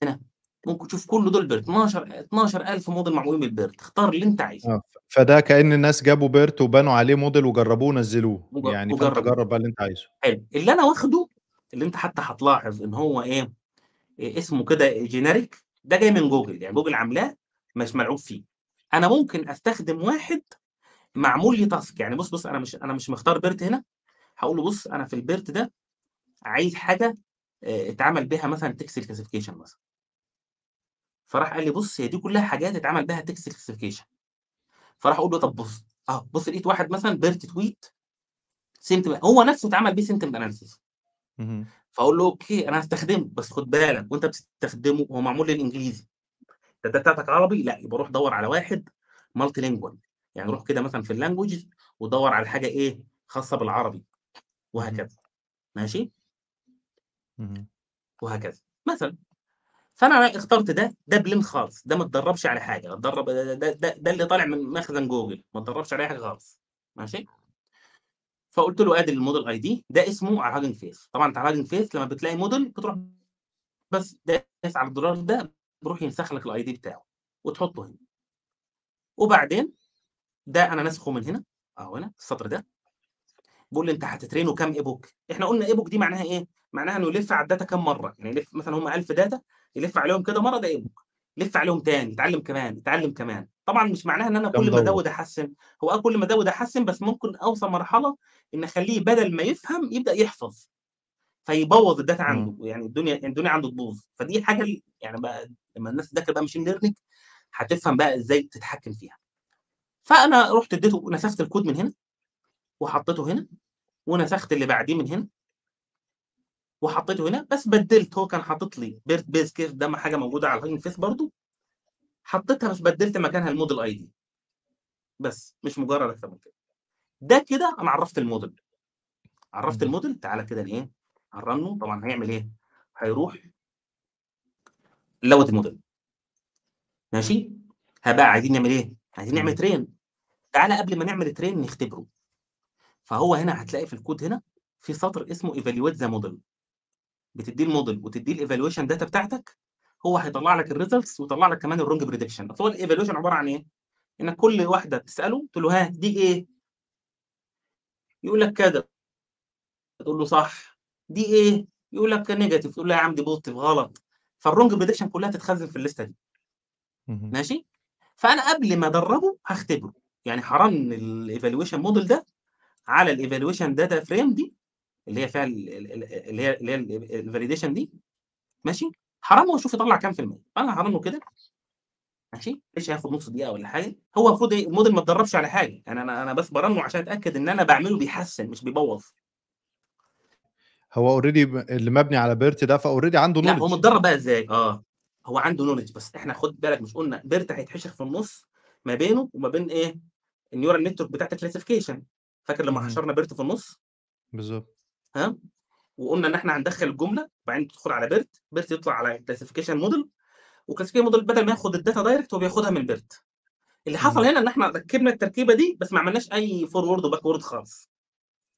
هنا. ممكن تشوف كل دول BERT 12 12000 موديل معمولين بالBERT اختار اللي أنت عايزه.
آه، فده كأن الناس جابوا BERT وبنوا عليه موديل وجربوه ونزّلوه،
وج
يعني
وجرّبوه.
جرّب بقى اللي أنت عايزه.
حلو، اللي أنا واخده اللي أنت حتى هتلاحظ إن هو إيه، آآ اسمه كده generic ده جاي من جوجل، يعني جوجل عاملاه مش ملعوب فيه. أنا ممكن أستخدم واحد معمول لي task. يعني بُص، بُص أنا مش أنا مش مختار BERT هنا، هاقول له بُص أنا في الBERT ده عايز حاجة آآ اتعمل بيها مثلًا text classification مثلًا. فراح قال لي بُص هي دي كلها حاجات اتعمل بيها text classification. فراح أقول له طب بُص، أهو بُص لقيت واحد مثلًا BERT tweet sentiment هو نفسه اتعمل بيه analysis.
اهم.
فأقول له okay أنا هاستخدمه، بس خُد بالك وأنت بتستخدمه هو معمول للإنجليزي. ال data بتاعتك عربي، لأ يبقى روح دَوّر على واحد multilingual يعني روح كده مثلًا في الlanguages ودوّر على حاجة إيه، خاصة بالعربي. وهكذا، ماشي؟ وهكذا، مثلًا. فأنا اخترت ده، ده plain خالص، ده ما اتدرّبش على حاجة، اتدرّب ده ده ده ده اللي طالع من مخزن جوجل، ما اتدرّبش على أي حاجة خالص، ماشي؟ فقُلت له آدي الmodel ID ده اسمه على Hugging Face طبعًا أنت على Hugging Face لمّا بتلاقي موديل بتروح بس دايس على الزرار ده بيروح ينسخ لك الID بتاعه وتحطه هنا. وبعدين ده أنا ناسخه من هنا، أهو هنا السطر ده. بيقول لي أنت هت train ه كام epoch إحنا قُلنا epoch دي معناها إيه، معناها إنه يلِف على الداتا كام مرّة، يعني يلِف مثلًا هم 1000 data يلِف عليهم كده مرّة ده epoch يلِف عليهم تاني، يتعلم كمان، يتعلم كمان. طبعًا مش معناها أنا
ده
كل ما
مدوّر.
أزوّد أحسّن، هو آه كل ما أزوّد أحسّن بس ممكن أوصل مرحلة إن أخلّيه بدل ما يفهم يبدأ يحفظ. فيبوّظ الداتا. عنده، يعني الدنيا يعني الدنيا عنده تبوظ، فدي حاجة ال يعني بقى لمّا الناس تذاكر بقى machine learning هتفهم بقى إزاي تتحكم فيها. فأنا رُحت اديته نسخت الكود من هنا وحطيته هنا ونسخت اللي بعديه من هنا. وحطيته هنا، بس بدّلت هو كان حاطط لي BERT base case ده م حاجة موجودة على Hugging Face برضه، حطيتها بس بدّلت مكانها الmodel ID. بس، مش مجرد أكتر من كده. ده كده أنا عرّفت الmodel. عرّفت
اهم.
الmodel تعالَ كده إيه، هنrunه طبعًا هيعمل إيه، هيروح load الmodel. ماشي؟ ها بقى عايزين نعمل إيه، عايزين نعمل
إمم.
train تعالَ قبل ما نعمل train نختبره. فهو هنا هتلاقي في الكود هنا في سطر اسمه evaluate the model بتدّيه الmodel وتدّيه الevaluation data بتاعتك، هو هيطلّع لك الresults ويطلّع لك كمان الwrong prediction أصل هو الevaluation عبارة عن إيه، إنك كل واحدة تسأله تقول له ها دي إيه؟ يقول لك كذا. تقول له صح. دي إيه؟ يقول لك negative تقول له يا عم دي positive غلط. فالwrong prediction كلها تتخزن في الليستة دي. ماشي؟ فأنا قبل ما أدرّبه هاختبره، يعني هارَن الevaluation model ده على الevaluation data frame دي اللي هي فيها ال ال ال اللي هي اللي هي ال الvalidation دي ماشي؟ هارَنّه واشوف يطلّع كام في المِيّة، فأنا هارَنّه كده ماشي؟ مش هياخد نُص دقيقة والّا حاجة، هو المفروض إيه؟ الmodel ما اتدرّبش على حاجة، يعني أنا أنا بس بارَنّه عشان أتأكد إن أنا باعمله بيحسّن مش بيبوّظ.
هو ب اللي مبني على BERT ده فalready عنده
لأ هو
knowledge.
متدرّب بقى إزاي، آه، هو عنده knowledge. بس إحنا خُد بالك مش قُلنا BERT هيتحشر في النُص ما بينه وما بين إيه، الneural network بتاعة الclassification فاكر لمّا
اهم.
حشرنا BERT في النُص؟
بالضبط.
ها؟ وقُلنا إن إحنا هندخّل الجملة وبعدين تدخل على BERT، BERT يطلع على classification model وclassification model بدل ما ياخد الdata direct هو بياخدها من BERT. اللي حصل
اهم.
هنا إن إحنا ركّبنا التركيبة دي بس ما عملناش أي forward وbackward خالص.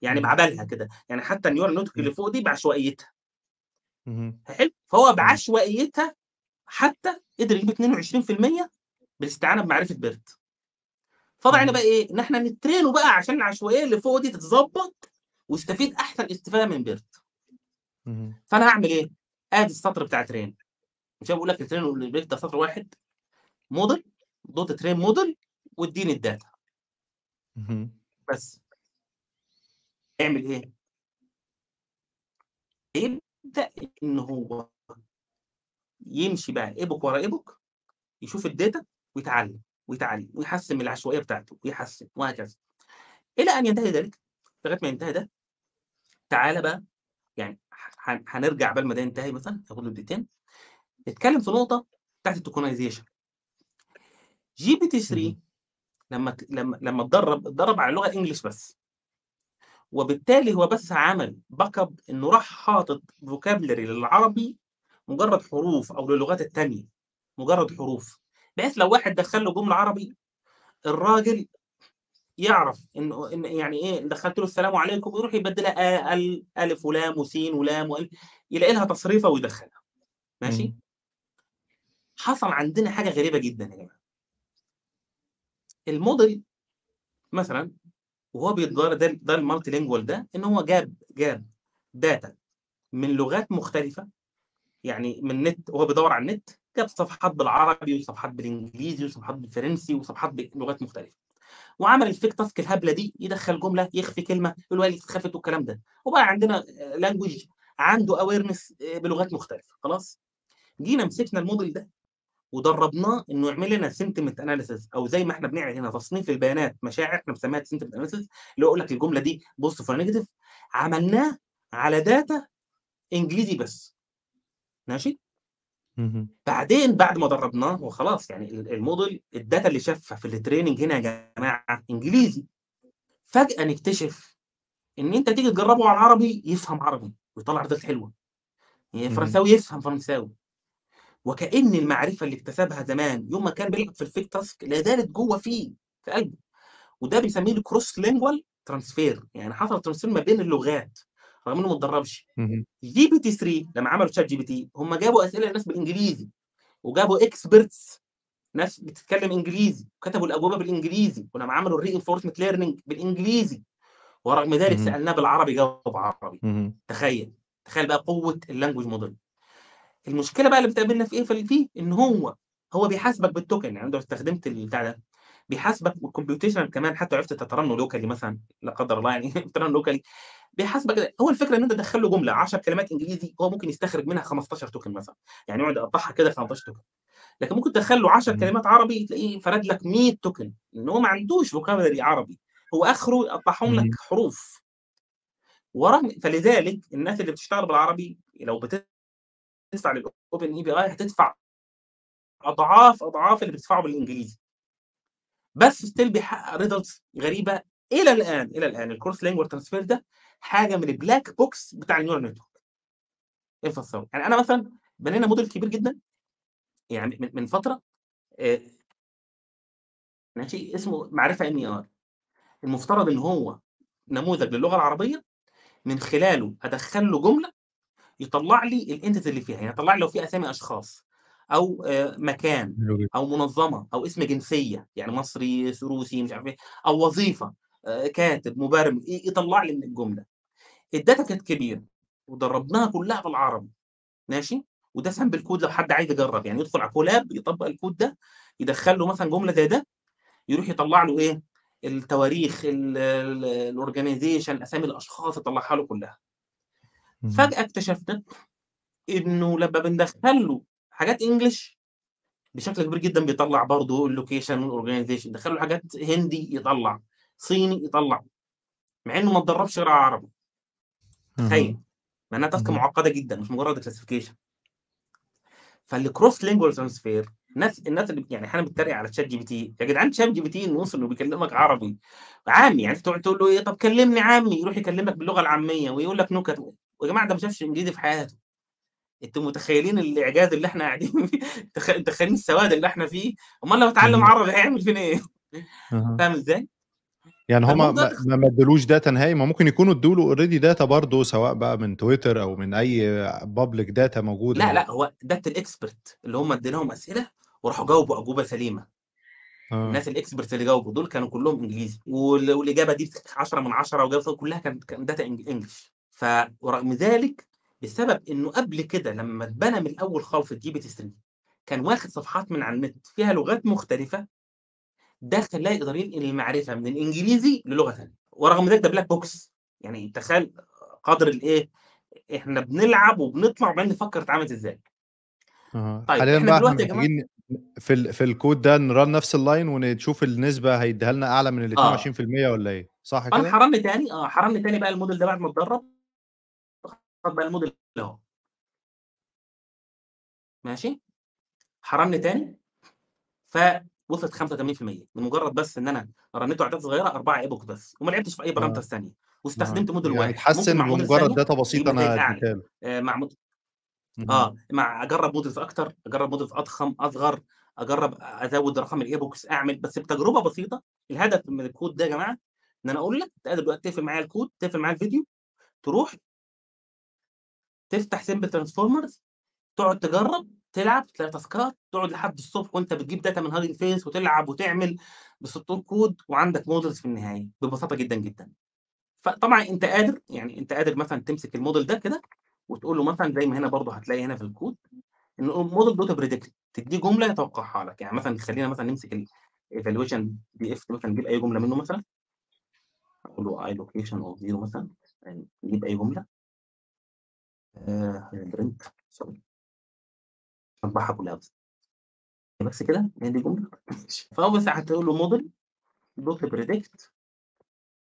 يعني
اهم.
بعبالها كده، يعني حتى network
إمم.
اللي فوق دي بعشوائيتها. حلو؟ فهو. بعشوائيتها حتى قدر يجيب 22% بالاستعانة بمعرفة BERT. فاضل علينا بقى
اهم.
إيه، إن إحنا نترينه بقى عشان العشوائية اللي فوق دي تتضبط ويستفيد أحسن استفادة من BERT.
اهم.
فأنا هاعمل إيه، آدي السطر بتاع train مش أنا باقول لك الtrain والBERT ده سطر واحد model dot train model وادّيني الداتا. بس. اعمل إيه؟ يبدأ إن هو يمشي بقى epoch ورا epoch يشوف الداتا ويتعلم، ويتعلم، ويحسّن من العشوائية بتاعته، ويحسّن وهكذا. إلى أن ينتهي ذلك، لغاية ما ينتهي ده تعالَ بقى يعني هنرجع عقبال ما ده ينتهي مثلًا هياخد له دقيقتين، نتكلم في نقطة بتاعة الtokenization. GPT-3
اهم.
لمّا ت لمّا لمّا اتدرّب، اتدرّب على لغة English بس. وبالتالي هو بس عمل backup إنه راح حاطط vocabulary للعربي مجرد حروف أو للغات التانية، مجرد حروف، بحيث لو واحد دخّل له جملة عربي الراجل يعرف انه إن يعني إيه دخلت له السلام عليكم يروح يبدلها آ أل ألف ولام وسين ولام وال يلاقي لها تصريفة ويدخلها. ماشي. حصل عندنا حاجة غريبة جدا يا جماعة. الموديل مثلا وهو بيتدار ده ده ال multilingual ده إن هو جاب جاب data من لغات مختلفة يعني من نت وهو بيدور على النت جاب صفحات بالعربي وصفحات بالإنجليزي وصفحات بالفرنسي وصفحات بلغات مختلفة. وعمل ال fake task الهبلة دي يدخل جملة يخفي كلمة لي اتخفت والكلام ده. وبقى عندنا language عنده awareness بلغات مختلفة. خلاص؟ جينا مسكنا الموديل ده ودربناه إنه يعمل لنا sentiment analysis أو زي ما إحنا بنعمل هنا تصنيف البيانات مشاعر إحنا بنسميها sentiment analysis اللي هو يقول لك الجملة دي positive ولا negative عملناه على data إنجليزي بس. ماشي. بعدين بعد ما دربناه وخلاص يعني ال- ال model ال data اللي شافها في ال training هنا يا جماعة إنجليزي فجأة نكتشف إن أنت تيجي تجربه على العربي يفهم عربي ويطلع result حلوة. يعني. فرنساوي يفهم فرنساوي. وكأن المعرفة اللي اكتسبها زمان يوم ما كان بيلعب في ال fake task لا زالت جوه فيه في قلبه. وده بنسميه ال cross lingual transfer يعني حصل transfer ما بين اللغات. رغم إنه ما اتدربش. GPT 3 لما عملوا ChatGPT هم جابوا أسئلة للناس بالإنجليزي وجابوا experts ناس بتتكلم إنجليزي وكتبوا الاجوبه بالإنجليزي ولما عملوا ال reinforcement learning بالإنجليزي ورغم ذلك. سألناه بالعربي جاوب عربي. تخيل تخيل بقى قوة ال language model المشكلة بقى اللي بتقابلنا في إيه في فيه إن هو هو بيحاسبك بال token يعني لو استخدمت البتاع ده بيحاسبك وال computation كمان حتى عرفت تت run ه locally مثلا لا قدر الله يعني ت run ه locally بيحاسبك كده. هو الفكرة إن أنت تدخل له جملة 10 كلمات إنجليزي هو ممكن يستخرج منها 15 token مثلا. يعني يقعد يقطعها كده 15 token. لكن ممكن تدخل له 10
اهم.
كلمات عربي تلاقيه فرد لك 100 token. ان هو ما عندوش vocabulary عربي. هو آخره يقطعهم لك. حروف. ورغم فلذلك الناس اللي بتشتغل بالعربي لو بتدفع لل OpenAI هتدفع أضعاف أضعاف اللي بتدفعه بالإنجليزي. بس still بيحقق results غريبة إلى الآن إلى الآن. ال cross language transfer ده حاجة من ال black box بتاع ال neural network انفصل يعني أنا مثلا بنينا موديل كبير جدا يعني من, من فترة آه، ماشي اسمه معرفة NER المفترض إن هو نموذج للغة العربية من خلاله أدخل له جملة يطلع لي ال entity اللي فيها يعني يطلع لي لو في أسامي أشخاص أو آه، مكان. أو منظمة أو اسم جنسية يعني مصري روسي مش عارف إيه أو وظيفة آه، كاتب مبرمج يطلع لي من الجملة. ال data كانت كبيرة ودربناها كلها بالعربي ماشي؟ وده sample code لو حد عايز يجرب يعني يدخل على Colab يطبق الكود ده يدخل له مثلا جملة زي ده يروح يطلع له إيه؟ التواريخ ال organization أسامي الأشخاص يطلعها له كلها. فجأة اكتشفنا إنه لما بندخل له حاجات English بشكل كبير جدا بيطلع برضه ال location وال organization دخل له حاجات هندي يطلع صيني يطلع مع إنه ما اتدربش غير على عربي تخيل. مع إنها
task.
معقدة جدا مش مجرد classification فال cross lingual transfer الناس الناس اللي يعني إحنا بنتريق على ChatGPT يا جدعان ChatGPT نوصل إنه بيكلمك عربي. عامي يعني تقعد تقول له إيه؟ طب كلمني عامي. يروح يكلمك باللغة العامية ويقول لك نكت. يا جماعة ده ما شافش إنجليزي في حياته. أنتوا متخيلين الإعجاز اللي إحنا قاعدين فيه؟ تخ- متخيلين السواد اللي إحنا فيه؟ أمال لو اتعلم. عربي هيعمل فينا
إيه.
فاهم إزاي؟
يعني هم
فالموضوع
ما ما ادولوش data نهائي ما ممكن يكونوا ادوا له already data برضه سواء بقى من تويتر أو من أي public data موجودة
لا. لا هو ده ال expert اللي هم اديناهم أسئلة وراحوا جاوبوا أجوبة سليمة
آه.
الناس ال expert اللي جاوبوا دول كانوا كلهم إنجليزي وال- والإجابة دي 10 من 10 واجابه كلها كانت كان data English فرغم ذلك بسبب إنه قبل كده لما اتبنى من الأول خالص ال GPT 3 كان واخد صفحات من على النت فيها لغات مختلفة ده خلاه يقدر ينقل المعرفة من الإنجليزي للغة ثانية ورغم ذلك ده black box يعني تخيل قدر الإيه؟ إحنا بنلعب وبنطلع وبعدين نفكر اتعملت إزاي.
أها.
طيب
حاليًا
إحنا
بقى إحنا
دلوقتي يا جماعة
محتاجين في ال في الكود ده نrun نفس الline ونشوف النسبة هيديها لنا أعلى من
آه.
ال22% والّا إيه؟ صح
أنا
كده؟
حرمني تاني. آه حرمني تاني بقى الموديل ده بعد ما اتدرب. خد بقى الموديل أهو. ماشي؟ hear me تاني. فوصلت 85% من مجرد بس إن أنا رنيته اعداد صغيرة 4 epoch بس وما لعبتش في أي
آه.
parameters ثانية
أها.
واستخدمت موديل
يعني
واحد
اتحسن بمجرد
يجيب نتائج
أنا
اعلى
اديتها له.
آه مع مود...
اهم.
آه مع أجرب models أكتر أجرب models أضخم أصغر أجرب أزود رقم ال epochs أعمل بس بتجربة بسيطة الهدف من الكود ده يا جماعة إن أنا أقول لك انت قادر دلوقتي تقفل معايا الكود تقفل معايا الفيديو تروح تفتح Simple Transformers تقعد تجرب تلعب تلاقي task ات تقعد لحد الصبح وانت بتجيب data من Hugging Face وتلعب وتعمل بسطور كود وعندك models في النهاية ببساطة جدا جدا. فطبعا انت قادر يعني انت قادر مثلا تمسك الموديل ده كده وتقول له مثلا زي ما هنا برضه هتلاقي هنا في الكود إن model dot predict تديه جملة يتوقعها لك. يعني مثلا خلينا مثلا نمسك ال evaluation df مثلا نجيب أي جملة منه مثلا. أقول له iloc أو zero مثلا يعني نجيب أي جملة. print sorry اطبعها كلها بس. كده هي دي جملة. فهو بس هتقول له model dot predict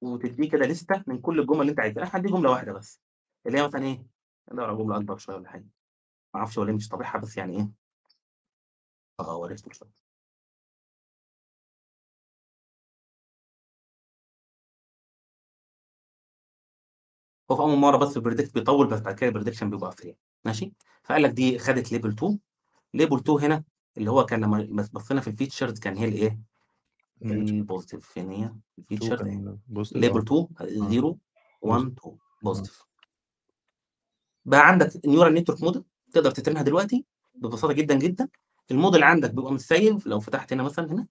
وتديه كده لسته من كل الجمل اللي أنت عايزها. أنا هدي جملة واحدة بس. اللي هي مثلا إيه؟ ندور على جملة أكبر شوية ولا حاجة. ما أعرفش هو ليه مش طابعها بس يعني إيه؟ آه وريته شوية. هو في أول مرة بس ال predict بيطول بس بعد كده ال prediction بيبقى سريع ماشي؟ فقال لك دي خدت label 2 label 2 هنا اللي هو كان لما بصينا في ال features كان هي الإيه؟ ال positive فين هي ال feature label 2 0 1 2 positive بقى عندك neural network model تقدر ت train ها دلوقتي ببساطة جدا جدا. الموديل عندك بيبقى مت save لو فتحت هنا مثلا هنا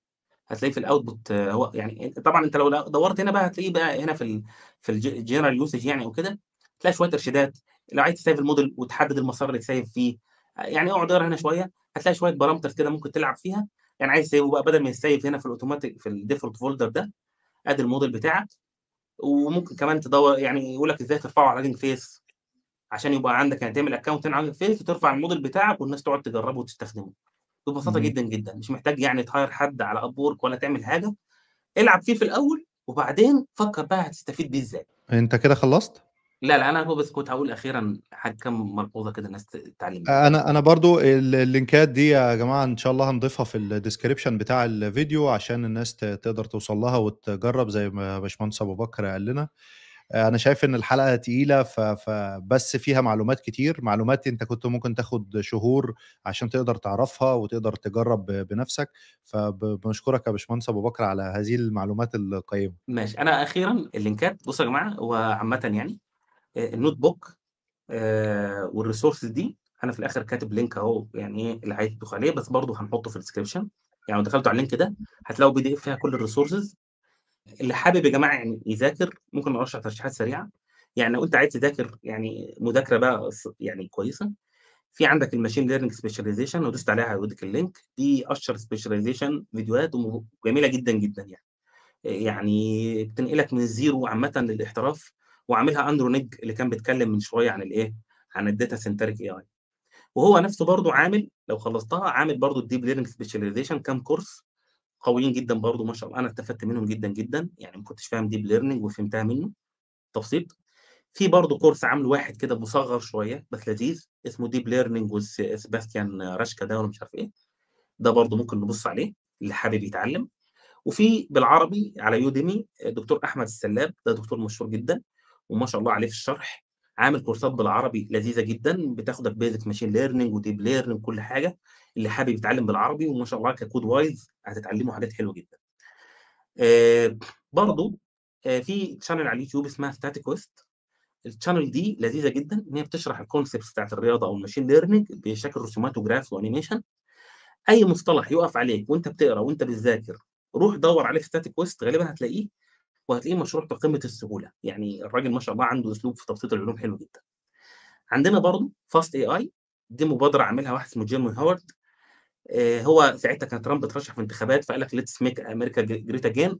هتلاقيه في ال output هو يعني طبعا أنت لو دورت هنا بقى هتلاقيه بقى هنا في ال في ال general usage يعني أو كده تلاقي شوية إرشادات. لو عايز ت save ال model وتحدد المسار اللي ت save فيه يعني اقعد اقرا هنا شوية هتلاقي شوية parameters كده ممكن تلعب فيها. يعني عايز تسيبه بقى بدل ما ي save هنا في الاوتوماتيك في ال default folder ده ادي الموديل بتاعك. وممكن كمان تدور يعني يقول لك إزاي ترفعه على Hugging Face عشان يبقى عندك يعني تعمل account هنا على Face وترفع الموديل بتاعك والناس تقعد تجربه وتستخدمه. ببساطة جدا جدا. مش محتاج يعني ت hire حد على Upwork ولا تعمل حاجة. العب فيه في الأول وبعدين فكر بقى هتستفيد بيه إزاي.
انت كده خلصت؟
لا لا أنا هو بس كنت هقول أخيرا حاجة كم ملحوظة كده الناس تتعلم
أنا أنا برضو ال link ات دي يا جماعة إن شاء الله هنضيفها في ال description بتاع الفيديو عشان الناس تقدر توصل لها وتجرب زي ما باشمهندس أبو بكر قال لنا. أنا شايف إن الحلقة تقيلة فبس فيها معلومات كتير معلومات أنت كنت ممكن تاخد شهور عشان تقدر تعرفها وتقدر تجرب بنفسك فبنشكرك يا باشمهندس أبو بكر على هذه المعلومات القيمة.
ماشي أنا أخيرا ال link ات بصوا يا جماعة هو عامه يعني ال notebook آه وال resources دي أنا في الآخر كاتب link أهو يعني إيه اللي عايز تدخل عليه بس برضه هنحطه في ال description يعني لو دخلتوا على ال link ده هتلاقوا PDF فيها كل ال resources اللي حابب يا جماعة يعني يذاكر ممكن ارشح ترشيحات سريعه يعني لو أنت عايز تذاكر يعني مذاكرة بقى يعني كويسة في عندك ال machine learning specialization لو دوست عليها هيوديك ال link دي أشهر specialization فيديوهات جميلة جدا جدا يعني. يعني بتنقلك من ال zero عامة للإحتراف. وعاملها أندرو نيج اللي كان بيتكلم من شوية عن الإيه؟ عن ال data centric AI وهو نفسه برضه عامل لو خلصتها عامل برضه ال deep learning specialization كام كورس قويين جدا برضه ما شاء الله. أنا استفدت منهم جدا جدا يعني ما كنتش فاهم deep learning وفهمتها منه. تبسيط. في برضه كورس عامله واحد كده مصغر شوية بس لذيذ اسمه deep learning وسباستيان راشكا ده ولا مش عارف إيه. ده برضه ممكن نبص عليه اللي حابب يتعلم. وفي بالعربي على يوديمي دكتور أحمد السلاب ده دكتور مشهور جدا. وما شاء الله عليه في الشرح عامل كورسات بالعربي لذيذة جدا بتاخدك basic machine learning و deep learning كل حاجة اللي حابب يتعلم بالعربي وما شاء الله ك code wise هتتعلموا حاجات حلوة جدا. آه برضو آه في channel على اليوتيوب اسمها StatQuest ال channel دي لذيذة جدا إن هي بتشرح ال concepts بتاعت الرياضة أو ال machine learning بشكل رسومات و graph و animation أي مصطلح يقف عليك وأنت بتقرأ وأنت بتذاكر روح دور عليه في StatQuest غالبا هتلاقيه. وهتلاقيه مشروح بقمه السهولة. يعني الراجل ما شاء الله عنده أسلوب في تبسيط العلوم حلو جدا. عندنا برضو fast.ai دي مبادرة عاملها واحد اسمه جيرمي هاورد آه هو ساعتها كان ترامب اترشح في انتخابات فقال لك let's make America great again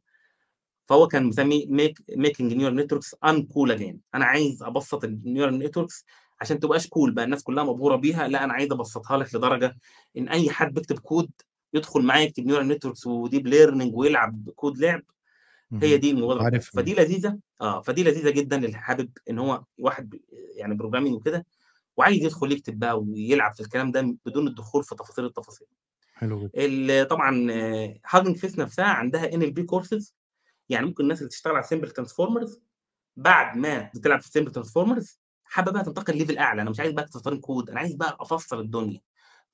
فهو كان مسمي make making neural networks uncool again أنا عايز أبسط ال neural networks عشان تبقاش cool بقى الناس كلها مبهورة بيها. لا أنا عايز أبسطها لك لدرجة إن أي حد بيكتب كود يدخل معايا يكتب neural networks و deep learning ويلعب كود لعب. هي دي المبادره
عارف
فدي لذيذة آه فدي لذيذة جدا اللي حابب إن هو واحد يعني programming وكده وعايز يدخل يكتب بقى ويلعب في الكلام ده بدون الدخول في تفاصيل التفاصيل.
حلو جدا.
طبعا Hugging Face نفسها عندها NLP courses يعني ممكن الناس اللي تشتغل على Simple Transformers بعد ما بتلعب في Simple Transformers حابة بقى تنتقل level أعلى. أنا مش عايز بقى تستخدم كود أنا عايز بقى أفصل الدنيا.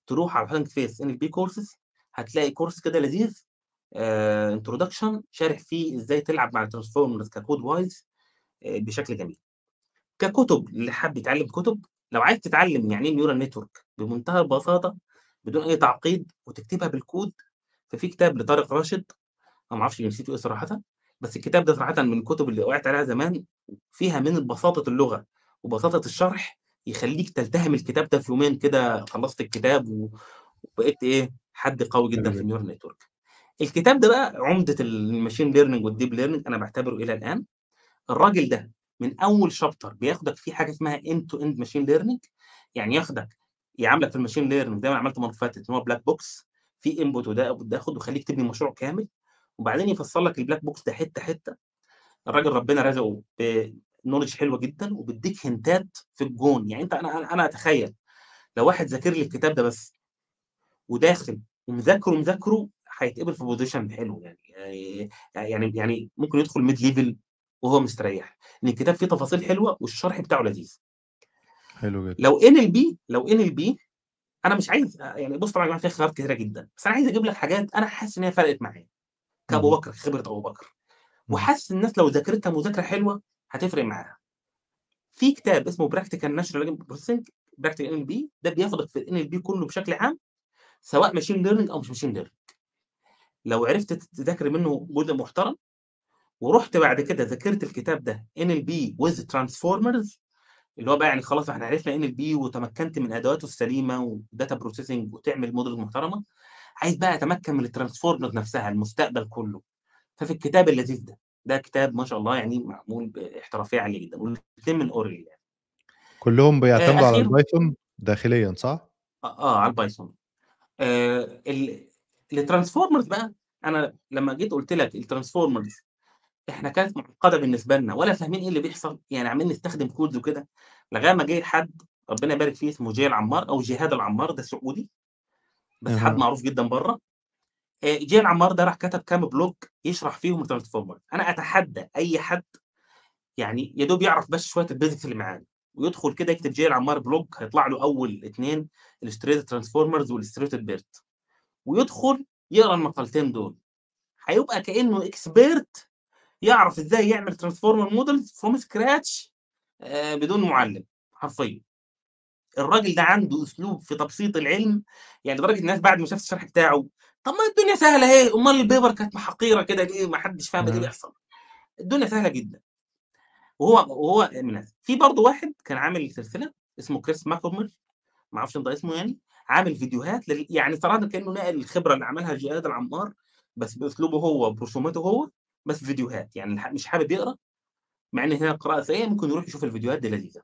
تروح على Hugging Face NLP courses هتلاقي كورس كده لذيذ آآ introduction شارح فيه إزاي تلعب مع ك code wise آآ بشكل جميل. ككُتب اللي حابب يتعلم كُتب، لو عايز تتعلم يعني إيه neural network بمنتهى البساطة بدون أي تعقيد وتكتبها بالكود، ففي كتاب لطارق راشد أنا ما أعرفش جنسيته إيه صراحةً، بس الكتاب ده صراحةً من الكتب اللي وقعت عليها زمان، فيها من بساطة اللغة وبساطة الشرح يخلّيك تلتهم الكتاب ده في يومين كده خلّصت الكتاب وبقيت إيه، حد قوي جدًا في. الneural network. الكتاب ده بقى عُمدة الmachine learning والdeep learning أنا باعتبره إلى الآن. الراجل ده من أول chapter بياخدك في حاجة اسمها end to end machine learning يعني ياخدك يعاملك في الmachine learning زي ما عملت اللي فاتت إن هو black box في input وده output تاخد ويخلّيك تبني مشروع كامل، وبعدين يفسّر لك الblack box ده حتّة، حتّة. الراجل ربنا رزقه بknowledge حلوة جدًا وبيدّيك هنتات في الجون، يعني أنت أنا أنا أنا أتخيّل لو واحد ذاكر لي الكتاب ده بس وداخل ومذاكره، مذاكره هيتقبل في position حلو يعني آآ يعني يعني ممكن يدخل mid level وهو مستريّح، لإن الكتاب فيه تفاصيل حلوة والشرح بتاعه لذيذ.
حلو جدًا.
لو NLP لو NLP أنا مش عايز يعني بُص طبعًا يا جماعة في خيارات كتيرة جدًا، بس أنا عايز أجيب لك حاجات أنا حاسس إن هي فرقت معايا
اهم.
بكر، خبرة أبو بكر،. وحاسس الناس لو ذاكرتها مذاكرة حلوة هتفرق معاها. في كتاب اسمه practical natural language processing practical NLP ده بياخدك في الNLP كلّه بشكل عام، سواء machine learning أو مش machine learning. لو عرفت تذاكر منه جزء محترم، ورُحت بعد كده ذاكرت الكتاب ده NLP with transformers اللي هو بقى يعني خلاص إحنا عرفنا NLP وتمكنت من أدواته السليمة وdata processing وتعمل model محترمة، عايز بقى أتمكن من الtransformer نفسها المستقبل كلّه، ففي الكتاب اللذيذ ده، ده كتاب ما شاء الله يعني معمول باحترافية عالية جدًا والاتنين من Oracle يعني.
كلّهم
آآ
بيعتمدوا على
أخيرًا
الPython داخليًا صح؟
أ آه على الPython. آآ ال الtransformers بقى. أنا لمّا جيت قُلت لك الtransformers إحنا كانت معقدة بالنسبة لنا ولا فاهمين إيه اللي بيحصل، يعني عمّالين نستخدم codes وكده، لغاية ما جه حد ربنا يبارك فيه اسمه جِهاد العمّار أو جهاد العمّار ده سعودي، بس حد. معروف جدًا برّه. آآ جِهاد العمّار ده راح كتب كام blog يشرح فيهم الtransformer، أنا أتحدى أي حد يعني يا دوب يعرف بس شوية الbasics اللي معانا، ويدخل كده يكتب جِهاد العمّار blog هيطلع له أول 2 illustrated transformers وillustrated BERT ويدخل يقرأ المقالتين دول، هيبقى كإنه expert يعرف إزاي يعمل models from scratch آآ بدون مُعلِّم حرفيًا. الراجل ده عنده أسلوب في تبسيط العلم، يعني لدرجة الناس بعد ما شافت الشرح بتاعه، طب ما الدنيا سهلة أهي، أُمّال الpaper كانت حقيرة كده ليه ما حدش فاهم اللي
أها.
بيحصل؟ الدنيا سهلة جدًا. وهو وهو من. في برضه واحد كان عامل سلسلة اسمه كريس ماكورمر ما أعرفش أنطق اسمه يعني، عامل فيديوهات لل يعني صراحةً كإنه ناقل الخبرة اللي عملها جهاد العمّار، بس بأسلوبه هو وبرسوماته هو، بس فيديوهات، يعني مش حابب يقرأ، مع إن هنا القراءة سلسة، ممكن يروح يشوف الفيديوهات دي لذيذة.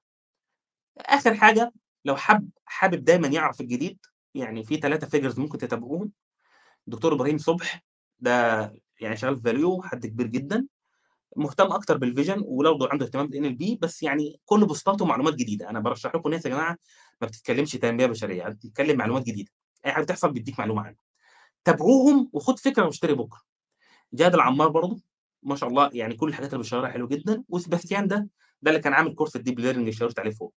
آخر حاجة لو حب حابب دايمًا يعرف الجديد، يعني في 3 figures ممكن تتابعوهم، دكتور إبراهيم صُبح ده يعني شغال value حد كبير جدًا، مهتم أكتر بالvision وبرضه عنده اهتمام بالNLP بس يعني كل بوستاته معلومات جديدة، أنا بارشح لكم ناس يا جماعة ما بتتكلمش تنمية بشرية، بتتكلم معلومات جديدة، أي حاجة بتحصل بيدّيك معلومة عنها. تابعوهم وخُد فكرة واشتري بُكرة. جهاد العمّار برضه ما شاء الله يعني كل الحاجات اللي بيشيّرها حلوة جدًا، وسباستيان ده، ده اللي كان عامل كورس الdeep learning اللي شاورت عليه فوق.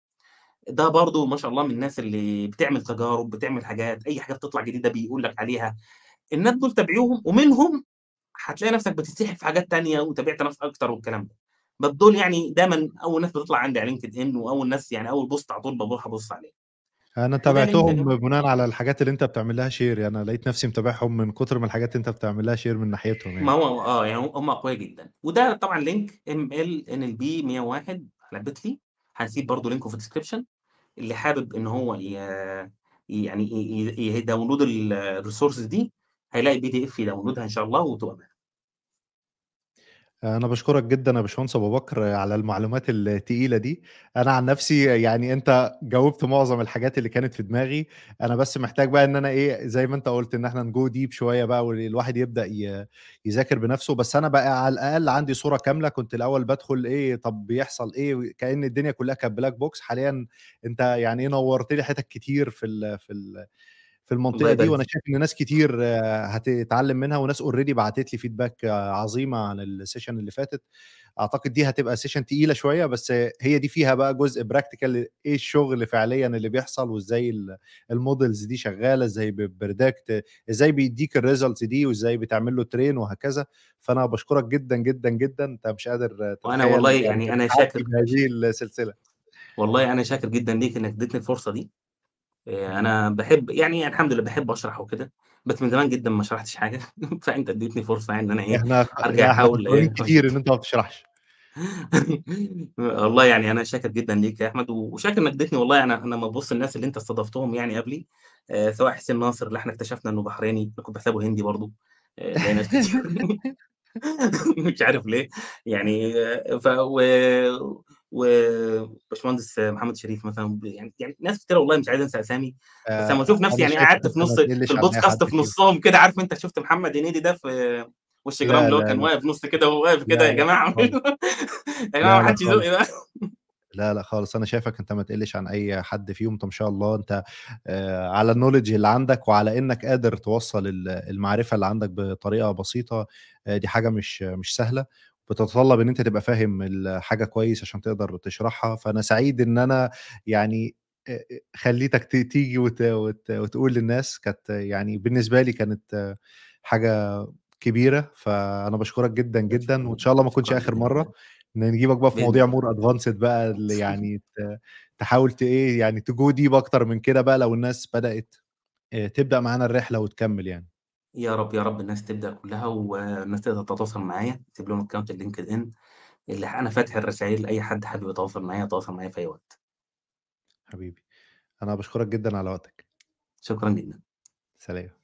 ده برضه ما شاء الله من الناس اللي بتعمل تجارب، بتعمل حاجات، أي حاجة بتطلع جديدة بيقول لك عليها. الناس دول تابعوهم ومنهم هتلاقي نفسك بتتسحب في حاجات تانية وتابعت ناس أكتر والكلام ده. دول يعني دايمًا أول ناس بتطلع عندي على LinkedIn وأول ناس يعني أول بوست على طول باروح أبُص عليه. يا
تابعتهم. بناءً على الحاجات اللي أنت بتعمل لها share يعني أنا لقيت نفسي متابعهم من كتر ما الحاجات أنت بتعمل لها share من ناحيتهم
ما
يعني.
هو آه، يعني هم أقوياء جدًا. وده طبعًا link ML NLP 101 على bitly هاسيب برضه لينكه في الdescription اللي حابب إن هو يعني يداونلود ال الresources دي هيلاقي PDF يداونلودها إن شاء الله وتبقى.
أنا باشكرك جدًا يا باشمهندس أبو بكر على المعلومات التقيلة دي، أنا عن نفسي يعني أنت جاوبت معظم الحاجات اللي كانت في دماغي، أنا بس محتاج بقى إن أنا إيه، زي ما أنت قُلت إن إحنا نgo deep شوية بقى والواحد يبدأ يذاكر بنفسه، بس أنا بقى على الأقل عندي صورة كاملة، كنت الأول بادخل إيه، طب بيحصل إيه، كأن الدنيا كلها كانت black box. حاليًا أنت يعني إيه نوّرت لي حتت كتير في ال في ال في
الله
المنطقة دي،
فيك.
شايف إن ناس كتير هتتعلم منها، وناس already بعتت لي feedback عظيمة عن الsession اللي فاتت. أعتقد دي هتبقى session تقيلة شوية، بس هي دي فيها بقى جزء practical إيه الشغل فعليًا اللي بيحصل، وإزاي ال الmodels دي شغالة، إزاي ب بpredict إزاي بيدّيك الresults دي، وإزاي بتعمل له train وهكذا. فأنا باشكرك جدًا، جدًا، جدًا، أنت مش قادر تتخيل
والله
يعني سعادتي
شاكر ش
بهذه السلسلة.
والله أنا شاكر جدًا ليك إنك اديتني الفرصة دي.
حبيبي.
أنا باحب يعني الحمد لله باحب أشرح وكده، بس من زمان جدًا ما شرحتش حاجة، فأنت اديتني فرصة يعني
خ
أرجع
لأ إحنا
أحاول
خسرانين
إيه
كتير إن أنت ما بتشرحش.
والله يعني أنا شاكر جدًا ليك يا أحمد، وشاكر إنك اديتني والله أنا أنا أمّا بابُص للناس اللي أنت استضفتهم يعني قبلي، آآ سواء حسين ناصر اللي إحنا اكتشفنا إنه بحريني، كنت باحسبه هندي برضه، ناس كتير مش عارف ليه، يعني ف و وباشمهندس محمد شريف مثلًا يعني يعني ناس كتيرة والله مش عايز أنسى أسامي، بس لمّا
آآ
أشوف نفسي يعني قعدت في نُص في البودكاست في. نُصّهم كده، عارف أنت شُفت محمد هنيدي ده في وش أجرام
لا،
اللي هو
لا،
كان. واقف نُص كده وهو واقف كده
لا،
يا
خالص.
يا جماعة
لا،
ما حدش. يزُق بقى.
لا، لأ خالص، أنا شايفك أنت ما تقلّش عن أي حد فيهم، أنت ما شاء الله أنت آآ على الknowledge اللي عندك، وعلى إنك قادر توصّل ال المعرفة اللي عندك بطريقة بسيطة، آآ دي حاجة مش مش سهلة، بتتطلب إن أنت تبقى فاهم الحاجة كويس عشان تقدر تشرحها، فأنا سعيد إن أنا يعني خلّيتك تيجي وت وت وتقول للناس، كانت يعني بالنسبة لي كانت حاجة كبيرة، فأنا باشكرك جدًا، جدًا، وإن شاء الله ما مرّة،
جدًا.
ن نجيبك بقى في مواضيع more advanced بقى ال يعني تحاول ت إيه، يعني go deep أكتر من كده بقى لو الناس بدأت آآ تبدأ معانا الرحلة وتكمّل يعني.
يا رب، يا رب الناس تبدأ كلّها والناس تقدر تتواصل معايا، أسيب لهم account الLinkedIn اللي ح أنا فاتح الرسايل لأي حد حابب يتواصل معايا، يتواصل معايا في أي وقت.
حبيبي، أنا باشكرك جدًا على وقتك.
شكرًا جدًا.
سلام.